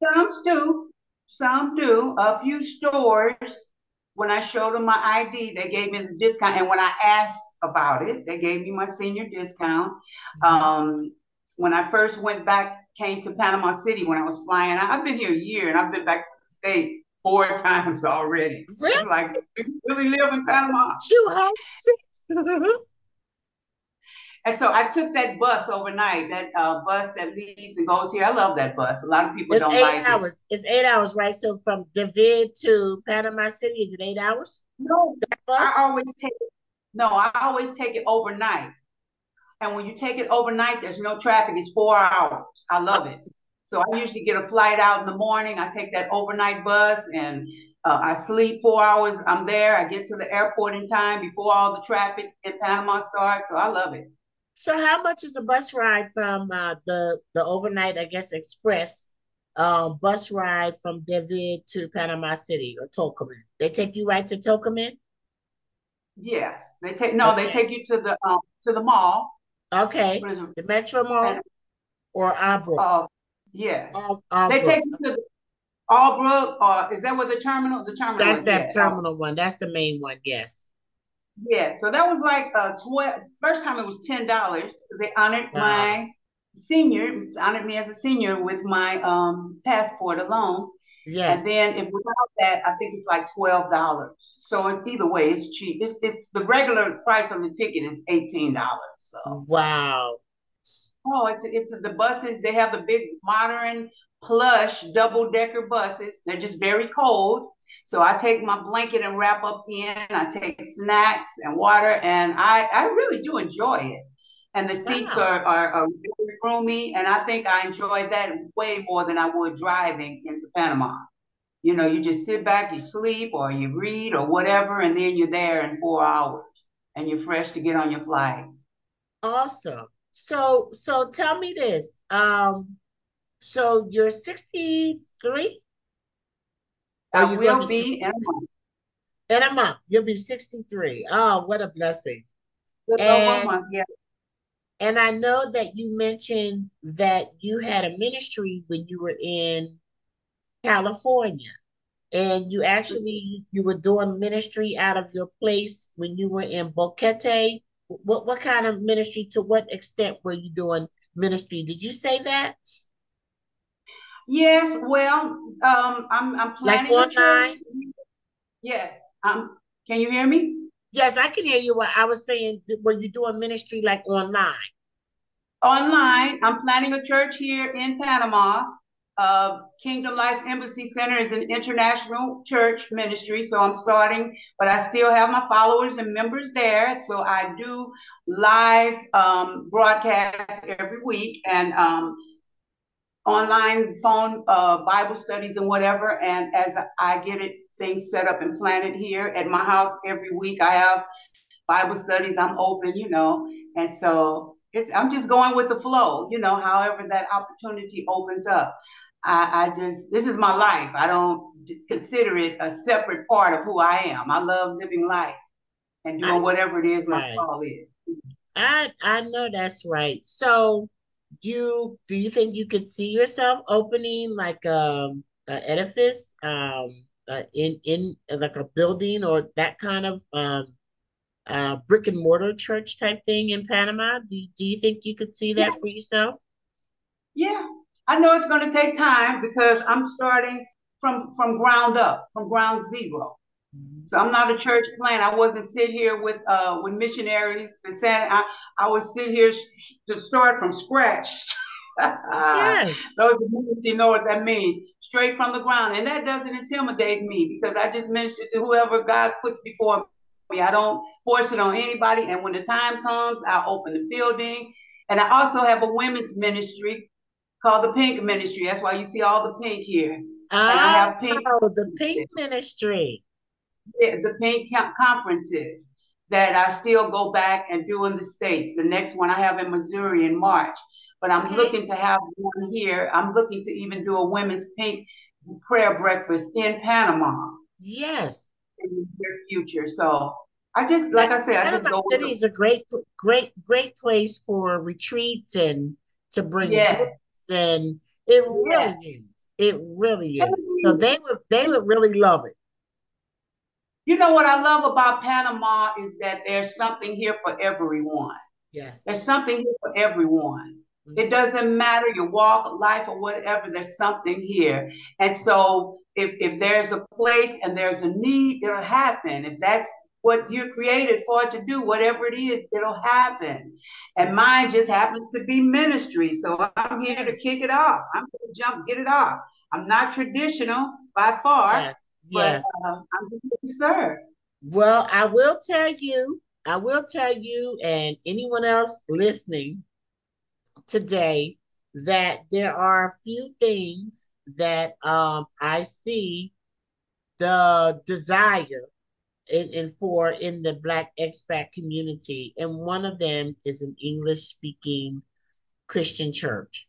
Some do. Some do. A few stores, when I showed them my ID, they gave me the discount. And when I asked about it, they gave me my senior discount. Mm-hmm. Um, when I first went back came to Panama City when I was flying. I've been here a year and I've been back to the state four times already. Really? It's like you really live in Panama. Two. and so I took that bus overnight, that uh, bus that leaves and goes here. I love that bus. A lot of people it's don't eight like hours. it. It's eight hours, right? So from David to Panama City, is it eight hours? No, I always take it. No, I always take it overnight. And when you take it overnight, there's no traffic. It's four hours. I love it. So I usually get a flight out in the morning. I take that overnight bus and uh, I sleep four hours. I'm there. I get to the airport in time before all the traffic in Panama starts. So I love it. So how much is a bus ride from uh, the the overnight, I guess, express um, bus ride from David to Panama City or Tocumen? They take you right to Tocumen? Yes, they take no, okay. they take you to the um, to the mall Okay. The Metro Mall or Albrook? Uh, yes. Al- they take you to the Albrook, or is that where the terminal? The terminal. That's that terminal one. That's the main one. Yes. Yeah. So that was like uh twelve. First time it was ten dollars. They honored wow. my senior, honored me as a senior with my um passport alone. Yes. And then if without that, I think it's like twelve dollars. So either way, it's cheap. It's it's the regular price of the ticket is eighteen dollars. So wow. Oh, it's it's the buses. They have the big modern plush double decker buses. They're just very cold. So I take my blanket and wrap up in. I take snacks and water, and I I really do enjoy it. And the seats wow. are, are are really roomy, and I think I enjoy that way more than I would driving into Panama. You know, you just sit back, you sleep, or you read, or whatever, and then you're there in four hours, and you're fresh to get on your flight. Awesome. So, so tell me this. Um, so you're 63. I will be, be in a month. In a month, you'll be 63. Oh, what a blessing. and, month, yeah. And I know that you mentioned that you had a ministry when you were in California. And you actually you were doing ministry out of your place when you were in Boquete. What what kind of ministry? To what extent were you doing ministry? Did you say that? Yes. Well, um, I'm I'm planning like online. Yes. Um. Can you hear me? Yes, I can hear you. What I was saying, were you doing ministry like online? Online. I'm planning a church here in Panama uh, Kingdom Life Embassy Center is an international church ministry, so I'm starting, but I still have my followers and members there. So I do live um, broadcasts every week and um, online phone uh, Bible studies and whatever. And as I get it things set up and planted here at my house every week, I have Bible studies. I'm open, you know, and so it's I'm just going with the flow, you know, however that opportunity opens up. I, I just this is my life. I don't consider it a separate part of who I am. I love living life and doing I, whatever it is my right. call is. I I know that's right. So you do you think you could see yourself opening like um an edifice um uh, in in like a building or that kind of um uh brick and mortar church type thing in Panama? Do, do you think you could see that yeah. for yourself? Yeah, I know it's going to take time because I'm starting from from ground up, from ground 0 mm-hmm. So I'm not a church plant. I wasn't sit here with uh with missionaries to say I, I was sit here to start from scratch. yes. Those of you know what that means. Straight from the ground. And that doesn't intimidate me because I just minister to whoever God puts before me. I don't force it on anybody. And when the time comes, I'll open the building. And I also have a women's ministry called the Pink Ministry. That's why you see all the pink here. Oh, and I have pink. Oh, the Pink Ministry. The pink conferences that I still go back and do in the States. The next one I have in Missouri in March. But I'm okay. looking to have one here. I'm looking to even do a women's pink prayer breakfast in Panama. Yes. In the near future. So I just, like I said, I just go. City is a great, great, great place for retreats and to bring yes and it really is. It really is. So they would they would really love it. You know what I love about Panama is that there's something here for everyone. Yes. There's something here for everyone. Mm-hmm. It doesn't matter your walk, of life, or whatever, there's something here. And so if if there's a place and there's a need, it'll happen. If that's what you're created for to do, whatever it is, it'll happen. And mine just happens to be ministry. So I'm here to kick it off. I'm going to jump, get it off. I'm not traditional by far, yes. But yes. Uh, I'm serve. Well, I will tell you, I will tell you, and anyone else listening today, that there are a few things that um, I see the desire and, and for in the black expat community and one of them is an english speaking christian church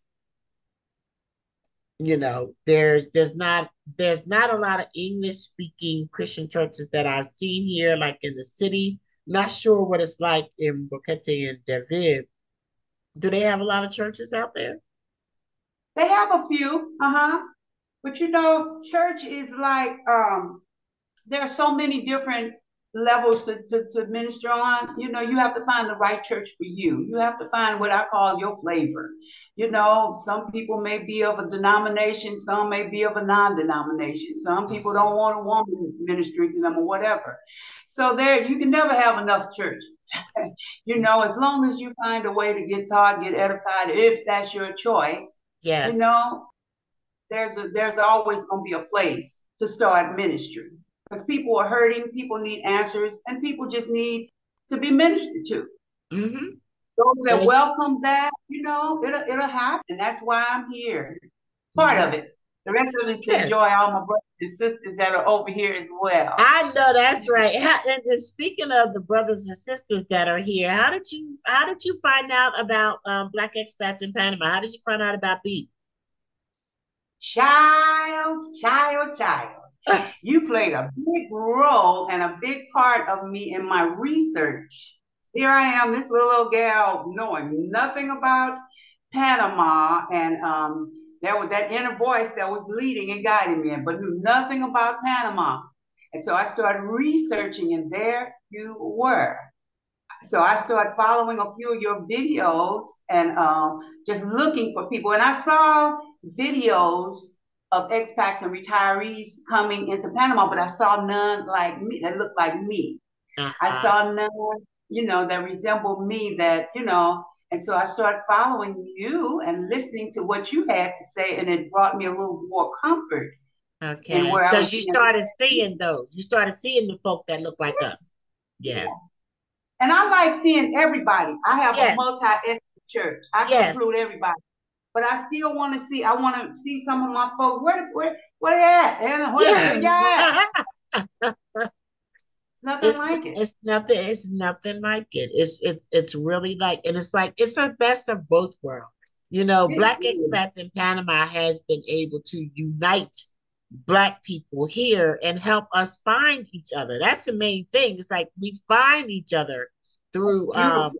you know there's there's not there's not a lot of english speaking christian churches that i've seen here like in the city not sure what it's like in boquete and david do they have a lot of churches out there they have a few uh-huh but you know church is like um there are so many different levels to, to, to minister on. You know, you have to find the right church for you. You have to find what I call your flavor. You know, some people may be of a denomination, some may be of a non-denomination. Some people don't want a woman ministry to them or whatever. So there, you can never have enough churches. you know, as long as you find a way to get taught, get edified, if that's your choice. Yes. You know, there's a there's always going to be a place to start ministry because people are hurting, people need answers, and people just need to be ministered to. Mm-hmm. Those that welcome that, you know, it'll it'll happen. That's why I'm here. Part mm-hmm. of it. The rest of it is to yeah. enjoy all my brothers and sisters that are over here as well. I know that's right. and speaking of the brothers and sisters that are here, how did you how did you find out about um, Black expats in Panama? How did you find out about Beat? Child, child, child you played a big role and a big part of me in my research. Here I am, this little, little gal, knowing nothing about Panama, and um, there was that inner voice that was leading and guiding me, but knew nothing about Panama. And so I started researching, and there you were. So I started following a few of your videos and um, just looking for people. And I saw videos of expats and retirees coming into Panama, but I saw none like me that looked like me. Uh-huh. I saw none, you know, that resembled me that, you know, And so I started following you and listening to what you had to say, and it brought me a little more comfort. Okay. Because you started seeing those. You started seeing the folk that look like us. Yeah. yeah. And I like seeing everybody. I have yes. a multi-ethnic church. I yes. include everybody. But I still want to see, I want to see some of my folks. Where where where they at? Where yeah. at? nothing it's, like it. It's nothing. It's nothing like it. It's it's it's really like, and it's like it's the best of both worlds. You know, it Black is. expats in Panama has been able to unite Black people here and help us find each other. That's the main thing. It's like we find each other through um,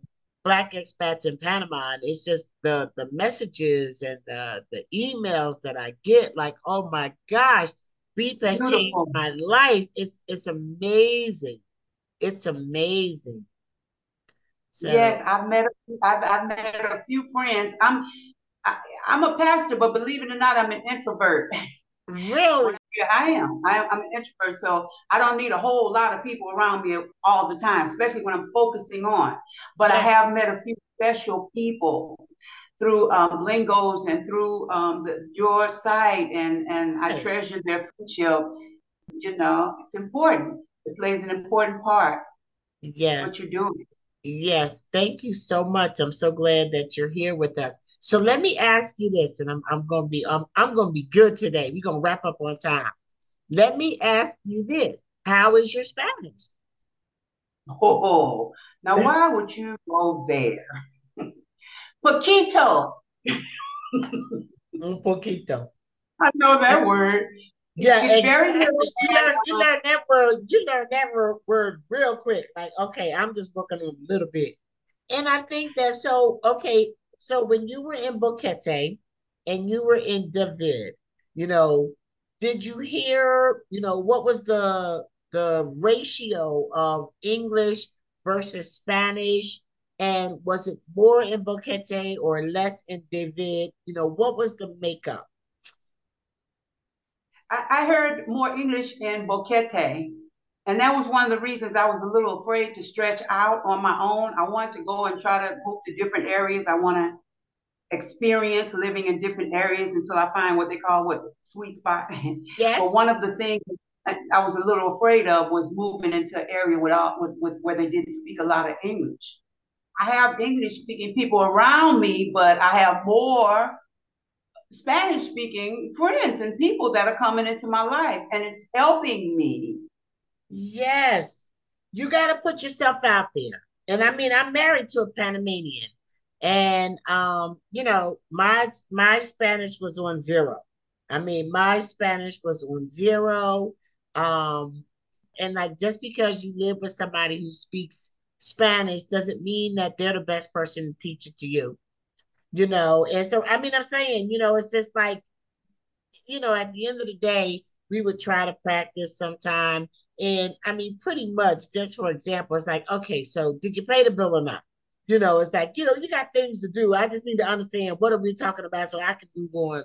Black expats in Panama, and it's just the the messages and the the emails that I get. Like, oh my gosh, Veep has Beautiful. changed my life. It's it's amazing. It's amazing. So, yes, I've met I've, I've met a few friends. I'm I, I'm a pastor, but believe it or not, I'm an introvert. Really? yeah, I am. I, am an introvert, so I don't need a whole lot of people around me all the time, especially when I'm focusing on. But yes. I have met a few special people through um, Blingos and through um, the, your site, and and I treasure their friendship. You know, it's important. It plays an important part. Yes, what you're doing. Yes, thank you so much. I'm so glad that you're here with us. So let me ask you this, and I'm I'm gonna be um, I'm gonna be good today. We're gonna wrap up on time. Let me ask you this: How is your Spanish? Oh, now why would you go there? Poquito. Un poquito. I know that word. Yeah, it's very You learn, you learn that word. You learn that word real quick. Like, okay, I'm just working a little bit, and I think that so. Okay, so when you were in Boquete and you were in David, you know, did you hear? You know, what was the the ratio of English versus Spanish and was it more in Boquete or less in David? You know, what was the makeup? I, I heard more English in Boquete. And that was one of the reasons I was a little afraid to stretch out on my own. I wanted to go and try to move to different areas. I want to experience living in different areas until I find what they call what sweet spot. Yes. but one of the things I, I, was a little afraid of was moving into an area without with, with where they didn't speak a lot of English. I have English speaking people around me, but I have more Spanish speaking friends and people that are coming into my life, and it's helping me. Yes, you got to put yourself out there. And I mean, I'm married to a Panamanian, and um, you know, my my Spanish was on zero. I mean, my Spanish was on zero. Um, and like just because you live with somebody who speaks Spanish doesn't mean that they're the best person to teach it to you. You know, and so I mean I'm saying, you know, it's just like, you know, at the end of the day, we would try to practice sometime. And I mean, pretty much, just for example, it's like, okay, so did you pay the bill or not? You know, it's like, you know, you got things to do. I just need to understand what are we talking about so I can move on.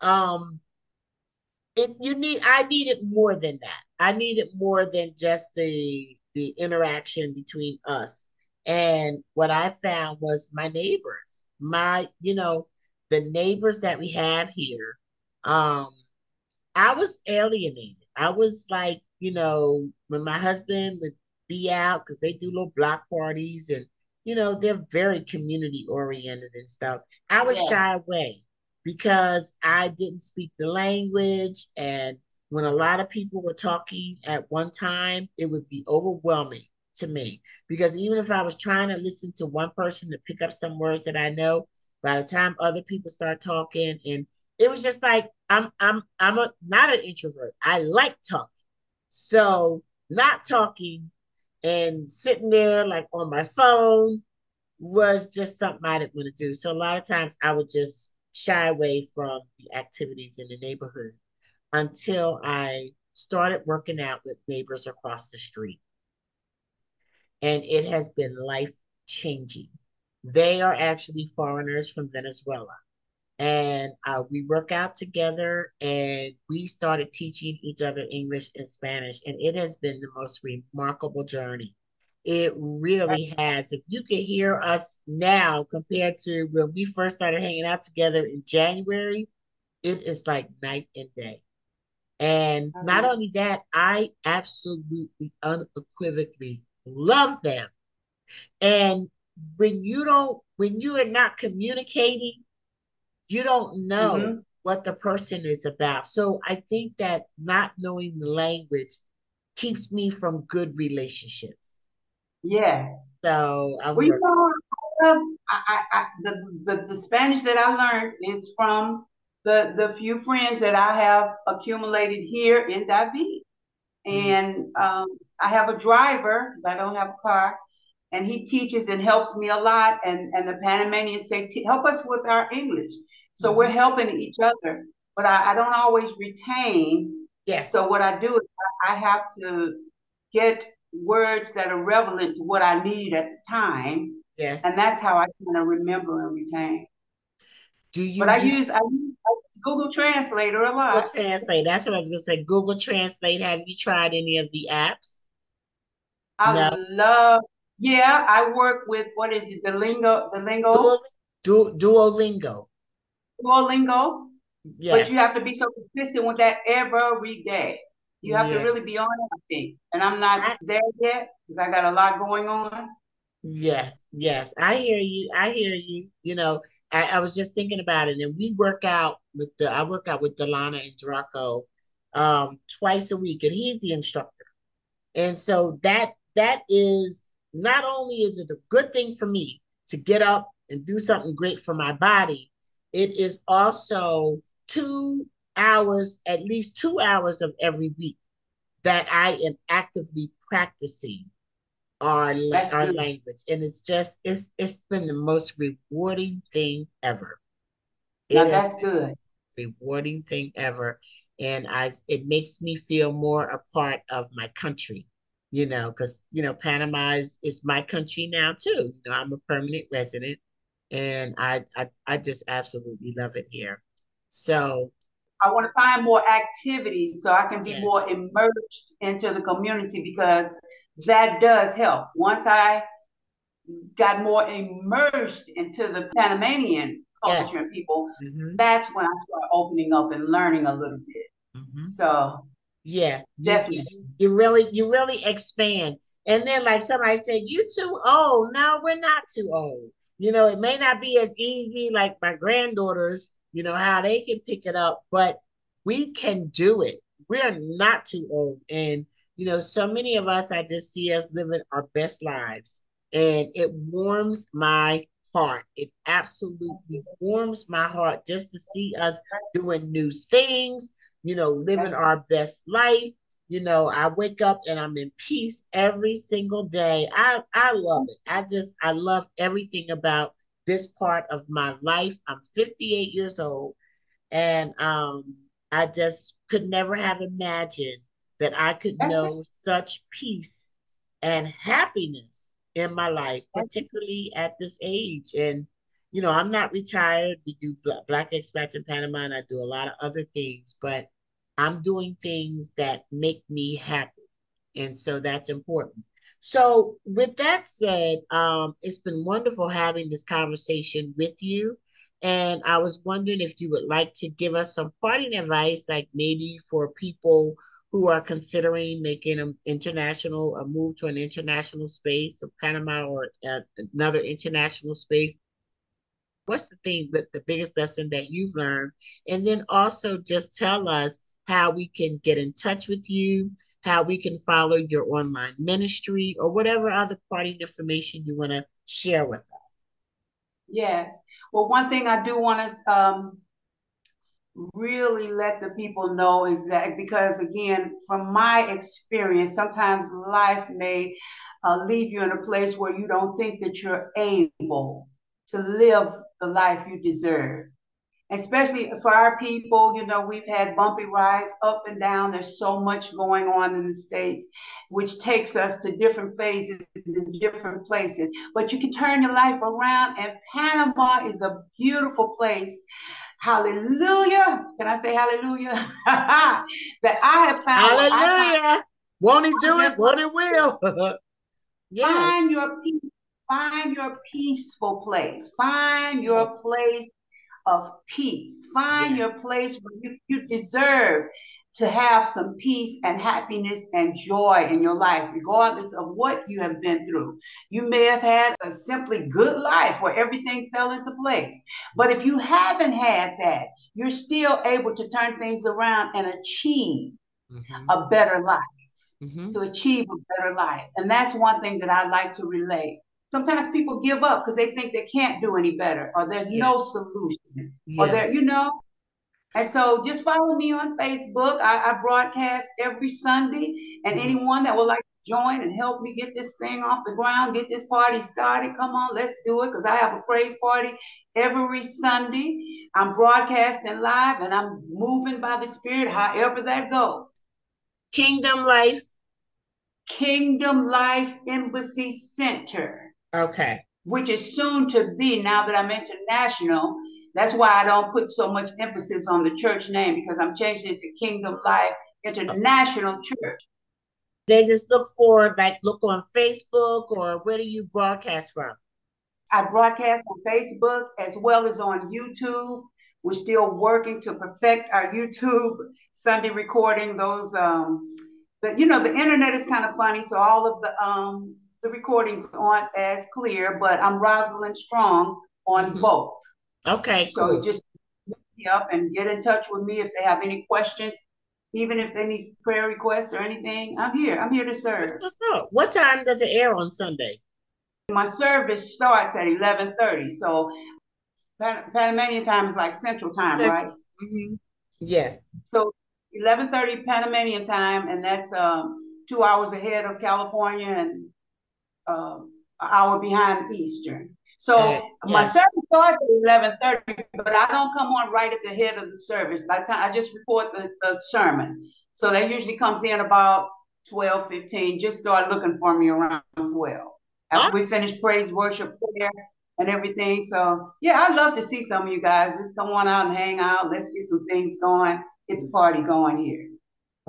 Um, it you need I needed more than that. I needed more than just the the interaction between us. And what I found was my neighbors, my, you know, the neighbors that we have here. Um, I was alienated. I was like, you know, when my husband would be out because they do little block parties and you know they're very community oriented and stuff. I was yeah. shy away because I didn't speak the language and when a lot of people were talking at one time, it would be overwhelming to me because even if I was trying to listen to one person to pick up some words that I know, by the time other people start talking, and it was just like I'm I'm I'm a not an introvert. I like talking, so not talking and sitting there like on my phone was just something I didn't want to do. So a lot of times I would just shy away from the activities in the neighborhood until I started working out with neighbors across the street. And it has been life changing. They are actually foreigners from Venezuela. And uh, we work out together and we started teaching each other English and Spanish. And it has been the most remarkable journey. It really has. If you could hear us now compared to when we first started hanging out together in January, it is like night and day. And not only that, I absolutely unequivocally love them. And when you don't, when you are not communicating, you don't know mm-hmm. what the person is about. So I think that not knowing the language keeps me from good relationships. Yes. So I'm well, you know, I, I, the, the, the Spanish that I learned is from the, the few friends that I have accumulated here in David. Mm-hmm. And um, I have a driver, but I don't have a car. And he teaches and helps me a lot. And, and the Panamanians say, help us with our English. So mm-hmm. we're helping each other. But I, I don't always retain. Yes. So what I do is I have to get words that are relevant to what I need at the time. Yes. And that's how I kind of remember and retain. Do you? But I use I use Google Translator a lot. Google Translate. That's what I was gonna say. Google Translate. Have you tried any of the apps? I no. love. Yeah, I work with what is it? Duolingo. Duolingo. Du- Duolingo. Duolingo. Yeah. But you have to be so consistent with that every day. You have to really be on it, I think. And I'm not I, there yet because I got a lot going on. Yes, yes. I hear you. I hear you. You know, I, I, was just thinking about it, and we work out with the I work out with Delana and Draco um, twice a week, and he's the instructor. And so that that is not only is it a good thing for me to get up and do something great for my body, it is also two hours, at least two hours of every week that I am actively practicing our our language, and it's just it's it's been the most rewarding thing ever. Now that's good. Rewarding thing ever, and I it makes me feel more a part of my country. You know, because you know Panama is, is my country now too. You know, I'm a permanent resident, and I I, I just absolutely love it here. So I want to find more activities so I can be more immersed into the community because that does help. Once I got more immersed into the Panamanian culture yes. and people, mm-hmm. that's when I started opening up and learning a little bit. Mm-hmm. So yeah, definitely. You, you, really, you really expand. And then like somebody said, you too old. No, we're not too old. You know, it may not be as easy like my granddaughters, you know, how they can pick it up, but we can do it. We're not too old. And you know, so many of us, I just see us living our best lives. And it warms my heart. It absolutely warms my heart just to see us doing new things, you know, living our best life. You know, I wake up and I'm in peace every single day. I, I love it. I just, I love everything about this part of my life. I'm 58 years old and um, I just could never have imagined that I could know such peace and happiness in my life, particularly at this age. And, you know, I'm not retired. We do Black Expats in Panama and I do a lot of other things, but I'm doing things that make me happy. And so that's important. So, with that said, um, it's been wonderful having this conversation with you. And I was wondering if you would like to give us some parting advice, like maybe for people who are considering making an international, a move to an international space, of Panama or uh, another international space. What's the thing that the biggest lesson that you've learned? And then also just tell us how we can get in touch with you, how we can follow your online ministry, or whatever other parting information you want to share with us. Yes. Well, one thing I do want to um, really let the people know is that because again from my experience sometimes life may uh, leave you in a place where you don't think that you're able to live the life you deserve. Especially for our people you know we've had bumpy rides up and down. There's so much going on in the states which takes us to different phases in different places. But you can turn your life around and panama is a beautiful place Hallelujah. Can I say hallelujah? that I have found. Hallelujah. Won't he do it? Won't he will? Yes. Find your peace. Find your peaceful place. Find your place of peace. Find your place where you, you deserve to have some peace and happiness and joy in your life, regardless of what you have been through. You may have had a simply good life where everything fell into place. But if you haven't had that, you're still able to turn things around and achieve mm-hmm. a better life. Mm-hmm. To achieve a better life. And that's one thing that I like to relate. Sometimes people give up because they think they can't do any better or there's yes. no solution. Yes. Or there, you know, and so just follow me on Facebook. I, I broadcast every Sunday, and mm-hmm. anyone that would like to join and help me get this thing off the ground, get this party started, come on, let's do it because I have a praise party every Sunday. I'm broadcasting live and I'm moving by the Spirit, however that goes. Kingdom Life. Kingdom Life Embassy Center. Okay. Which is soon to be, now that I'm international, that's why I don't put so much emphasis on the church name because I'm changing it to Kingdom Life International Church. They just look for like look on Facebook or where do you broadcast from? I broadcast on Facebook as well as on YouTube. We're still working to perfect our YouTube Sunday recording. Those um the you know the internet is kind of funny, so all of the um the recordings aren't as clear, but I'm Rosalind Strong on mm-hmm. both. Okay, so cool. just me up and get in touch with me if they have any questions, even if they need prayer requests or anything. I'm here. I'm here to serve. What's up? What time does it air on Sunday? My service starts at eleven thirty, so Pan- Panamanian time is like Central Time, right? Mm-hmm. Yes. So eleven thirty Panamanian time, and that's um, two hours ahead of California and uh, an hour behind Eastern. So uh, my service starts at eleven thirty, but I don't come on right at the head of the service. By the time I just report the, the sermon, so that usually comes in about 12, 15. Just start looking for me around twelve. After we finish praise, worship, prayer, and everything. So yeah, I'd love to see some of you guys. Just come on out and hang out. Let's get some things going. Get the party going here.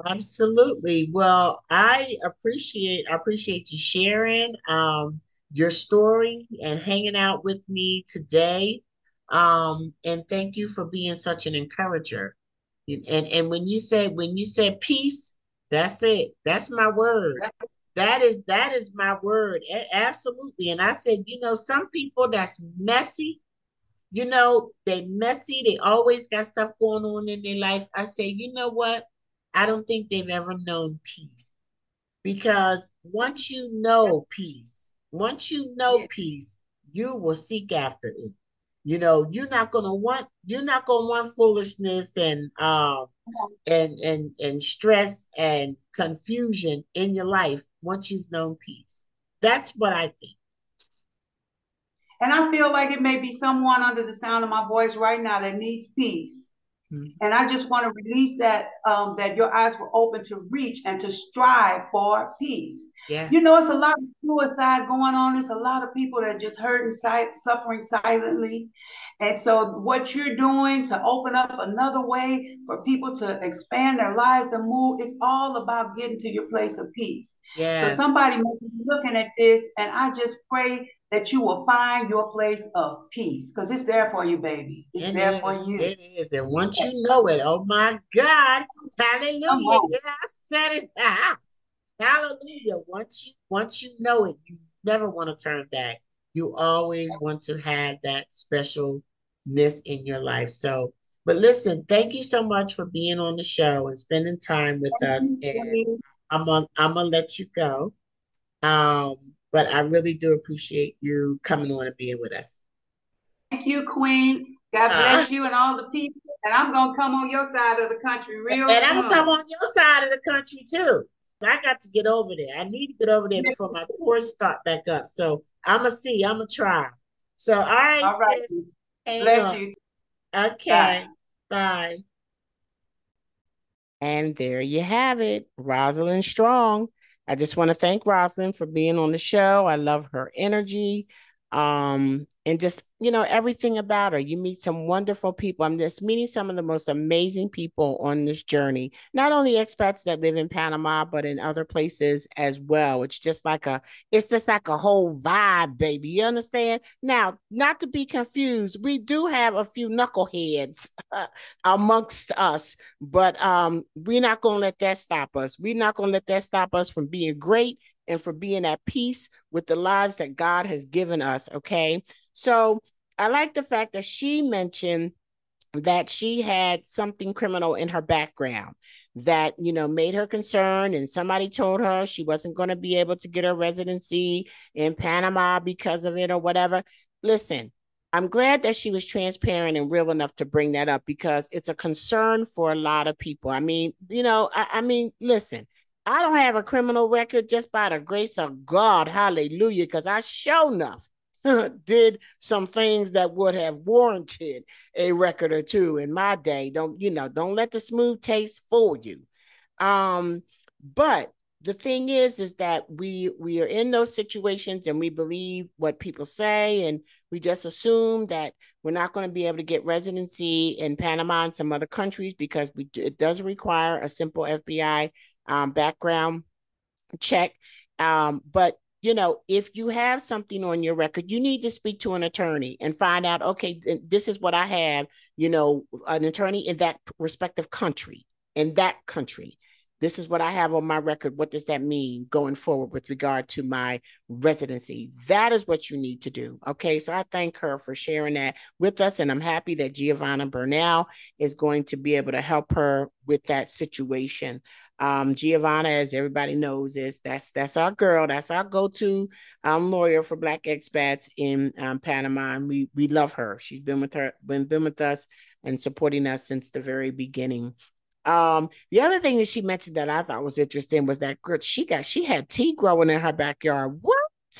Absolutely. Well, I appreciate I appreciate you sharing. Um, your story and hanging out with me today. Um, and thank you for being such an encourager. And and when you said when you said peace, that's it. That's my word. That is that is my word. A- absolutely. And I said, you know, some people that's messy, you know, they messy, they always got stuff going on in their life. I say, you know what? I don't think they've ever known peace. Because once you know peace, once you know yeah. peace, you will seek after it. You know, you're not gonna want you're not gonna want foolishness and um and and and stress and confusion in your life once you've known peace. That's what I think. And I feel like it may be someone under the sound of my voice right now that needs peace. Mm-hmm. And I just want to release that um, that your eyes were open to reach and to strive for peace. Yes. You know, it's a lot of suicide going on. There's a lot of people that just hurting, suffering silently. And so, what you're doing to open up another way for people to expand their lives and move, it's all about getting to your place of peace. Yes. So, somebody may be looking at this, and I just pray that you will find your place of peace because it's there for you, baby. It's it there is, for you. It is. And once you know it, oh my God, hallelujah. Yeah, I said it. hallelujah. Once you once you know it, you never want to turn back. You always want to have that specialness in your life. So, but listen, thank you so much for being on the show and spending time with us. And I'm gonna I'm gonna let you go. Um, but I really do appreciate you coming on and being with us. Thank you, Queen. God uh-huh. bless uh, you and all the people. And I'm gonna come on your side of the country real And soon. I'm gonna come on your side of the country too. I got to get over there. I need to get over there before my tours start back up. So I'm gonna see. I'm gonna try. So all right. All right. Sis, bless you. Okay. Bye. Bye. And there you have it, Rosalind Strong. I just want to thank Rosalind for being on the show. I love her energy. um, and just you know everything about her. You meet some wonderful people. I'm just meeting some of the most amazing people on this journey. Not only expats that live in Panama, but in other places as well. It's just like a, it's just like a whole vibe, baby. You understand? Now, not to be confused, we do have a few knuckleheads amongst us, but um, we're not gonna let that stop us. We're not gonna let that stop us from being great and for being at peace with the lives that God has given us. Okay. So I like the fact that she mentioned that she had something criminal in her background that you know made her concerned and somebody told her she wasn't going to be able to get her residency in Panama because of it or whatever listen I'm glad that she was transparent and real enough to bring that up because it's a concern for a lot of people. I mean, you know, I, I mean, listen, I don't have a criminal record just by the grace of God. Hallelujah. Because I sure enough did some things that would have warranted a record or two in my day. Don't, you know, don't let the smooth taste fool you. Um, but the thing is, is that we we are in those situations and we believe what people say, and we just assume that we're not going to be able to get residency in Panama and some other countries because we it does require a simple FBI um, background check. Um, but you know, if you have something on your record, you need to speak to an attorney and find out, okay, this is what I have, you know, an attorney in that respective country, in that country. This is what I have on my record. What does that mean going forward with regard to my residency? That is what you need to do. Okay. So I thank her for sharing that with us. And I'm happy that Giovanna Bernal is going to be able to help her with that situation. Um, Giovanna, as everybody knows, is that's that's our girl. That's our go-to um, lawyer for Black expats in um, Panama, and we we love her. She's been with her, been been with us, and supporting us since the very beginning. Um, the other thing that she mentioned that I thought was interesting was that she got she had tea growing in her backyard. What?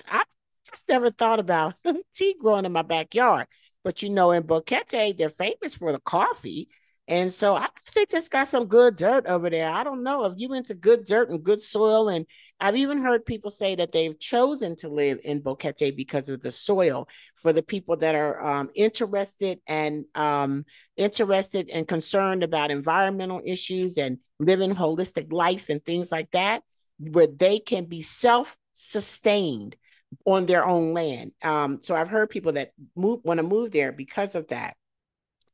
I just never thought about tea growing in my backyard. But you know, in Boquete, they're famous for the coffee. And so I they just got some good dirt over there. I don't know if you into good dirt and good soil. And I've even heard people say that they've chosen to live in Boquete because of the soil. For the people that are um, interested and um, interested and concerned about environmental issues and living holistic life and things like that, where they can be self-sustained on their own land. Um, so I've heard people that move want to move there because of that.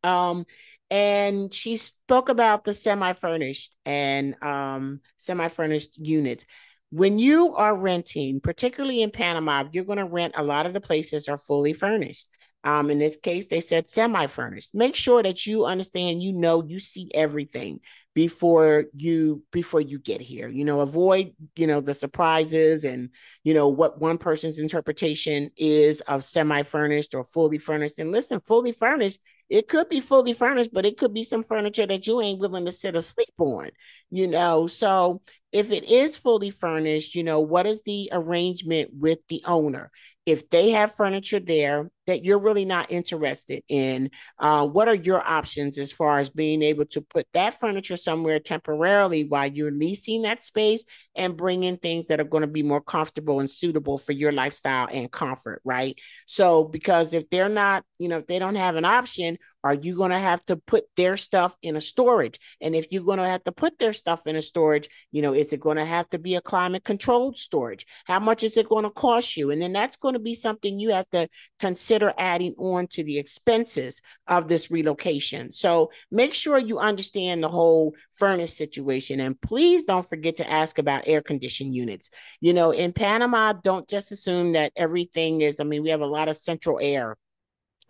Um, and she spoke about the semi-furnished and um, semi-furnished units when you are renting particularly in panama you're going to rent a lot of the places are fully furnished um, in this case, they said semi-furnished. Make sure that you understand, you know, you see everything before you before you get here. You know, avoid, you know, the surprises and you know what one person's interpretation is of semi-furnished or fully furnished. And listen, fully furnished, it could be fully furnished, but it could be some furniture that you ain't willing to sit or sleep on, you know. So if it is fully furnished, you know, what is the arrangement with the owner? if they have furniture there that you're really not interested in, uh, what are your options as far as being able to put that furniture somewhere temporarily while you're leasing that space and bring in things that are going to be more comfortable and suitable for your lifestyle and comfort, right? So, because if they're not, you know, if they don't have an option, are you going to have to put their stuff in a storage? And if you're going to have to put their stuff in a storage, you know, is it going to have to be a climate controlled storage? How much is it going to cost you? And then that's going to be something you have to consider adding on to the expenses of this relocation. So make sure you understand the whole furnace situation. And please don't forget to ask about air conditioned units. You know, in Panama, don't just assume that everything is, I mean, we have a lot of central air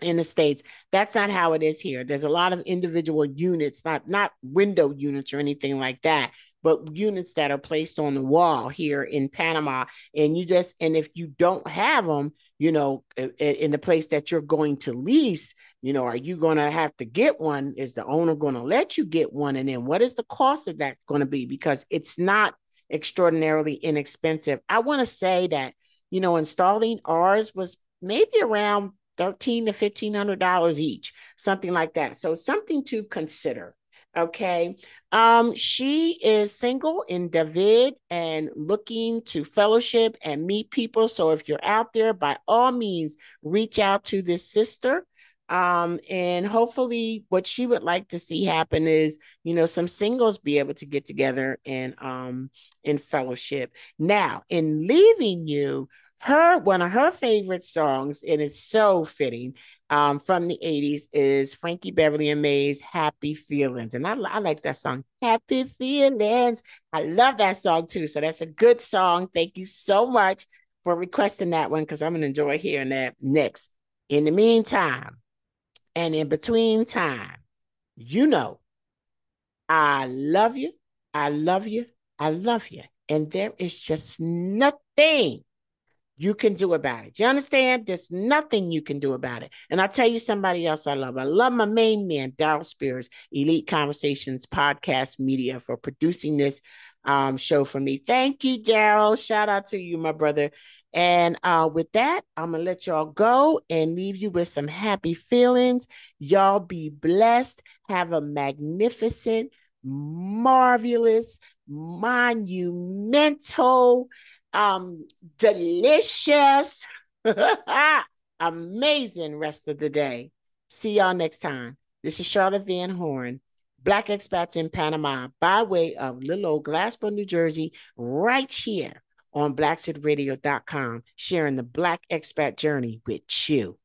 in the states that's not how it is here there's a lot of individual units not not window units or anything like that but units that are placed on the wall here in Panama. And you just, and if you don't have them, you know, in the place that you're going to lease, you know, are you going to have to get one? Is the owner going to let you get one? And then what is the cost of that going to be? Because it's not extraordinarily inexpensive. I want to say that, you know, installing ours was maybe around thirteen to fifteen hundred dollars each, something like that. So something to consider. Okay. Um, she is single in David and looking to fellowship and meet people. So if you're out there, by all means, reach out to this sister. Um, and hopefully what she would like to see happen is, you know, some singles be able to get together and um in fellowship. Now, in leaving you, her one of her favorite songs, and it's so fitting, um, from the 80s is Frankie Beverly and Maze Happy Feelings. And I, I like that song, Happy Feelings. I love that song too. So that's a good song. Thank you so much for requesting that one because I'm gonna enjoy hearing that next. In the meantime, and in between time, you know, I love you, I love you, I love you. And there is just nothing you can do about it. You understand? There's nothing you can do about it. And I'll tell you somebody else I love. I love my main man, Daryl Spears, Elite Conversations Podcast Media, for producing this um, show for me. Thank you, Daryl. Shout out to you, my brother. And uh, with that, I'm going to let y'all go and leave you with some happy feelings. Y'all be blessed. Have a magnificent, marvelous, monumental, um, delicious, amazing rest of the day. See y'all next time. This is Charlotte Van Horn, Black Expats in Panama, by way of little old Glassboro, New Jersey, right here on BlackSeedRadio.com, sharing the Black Expat journey with you.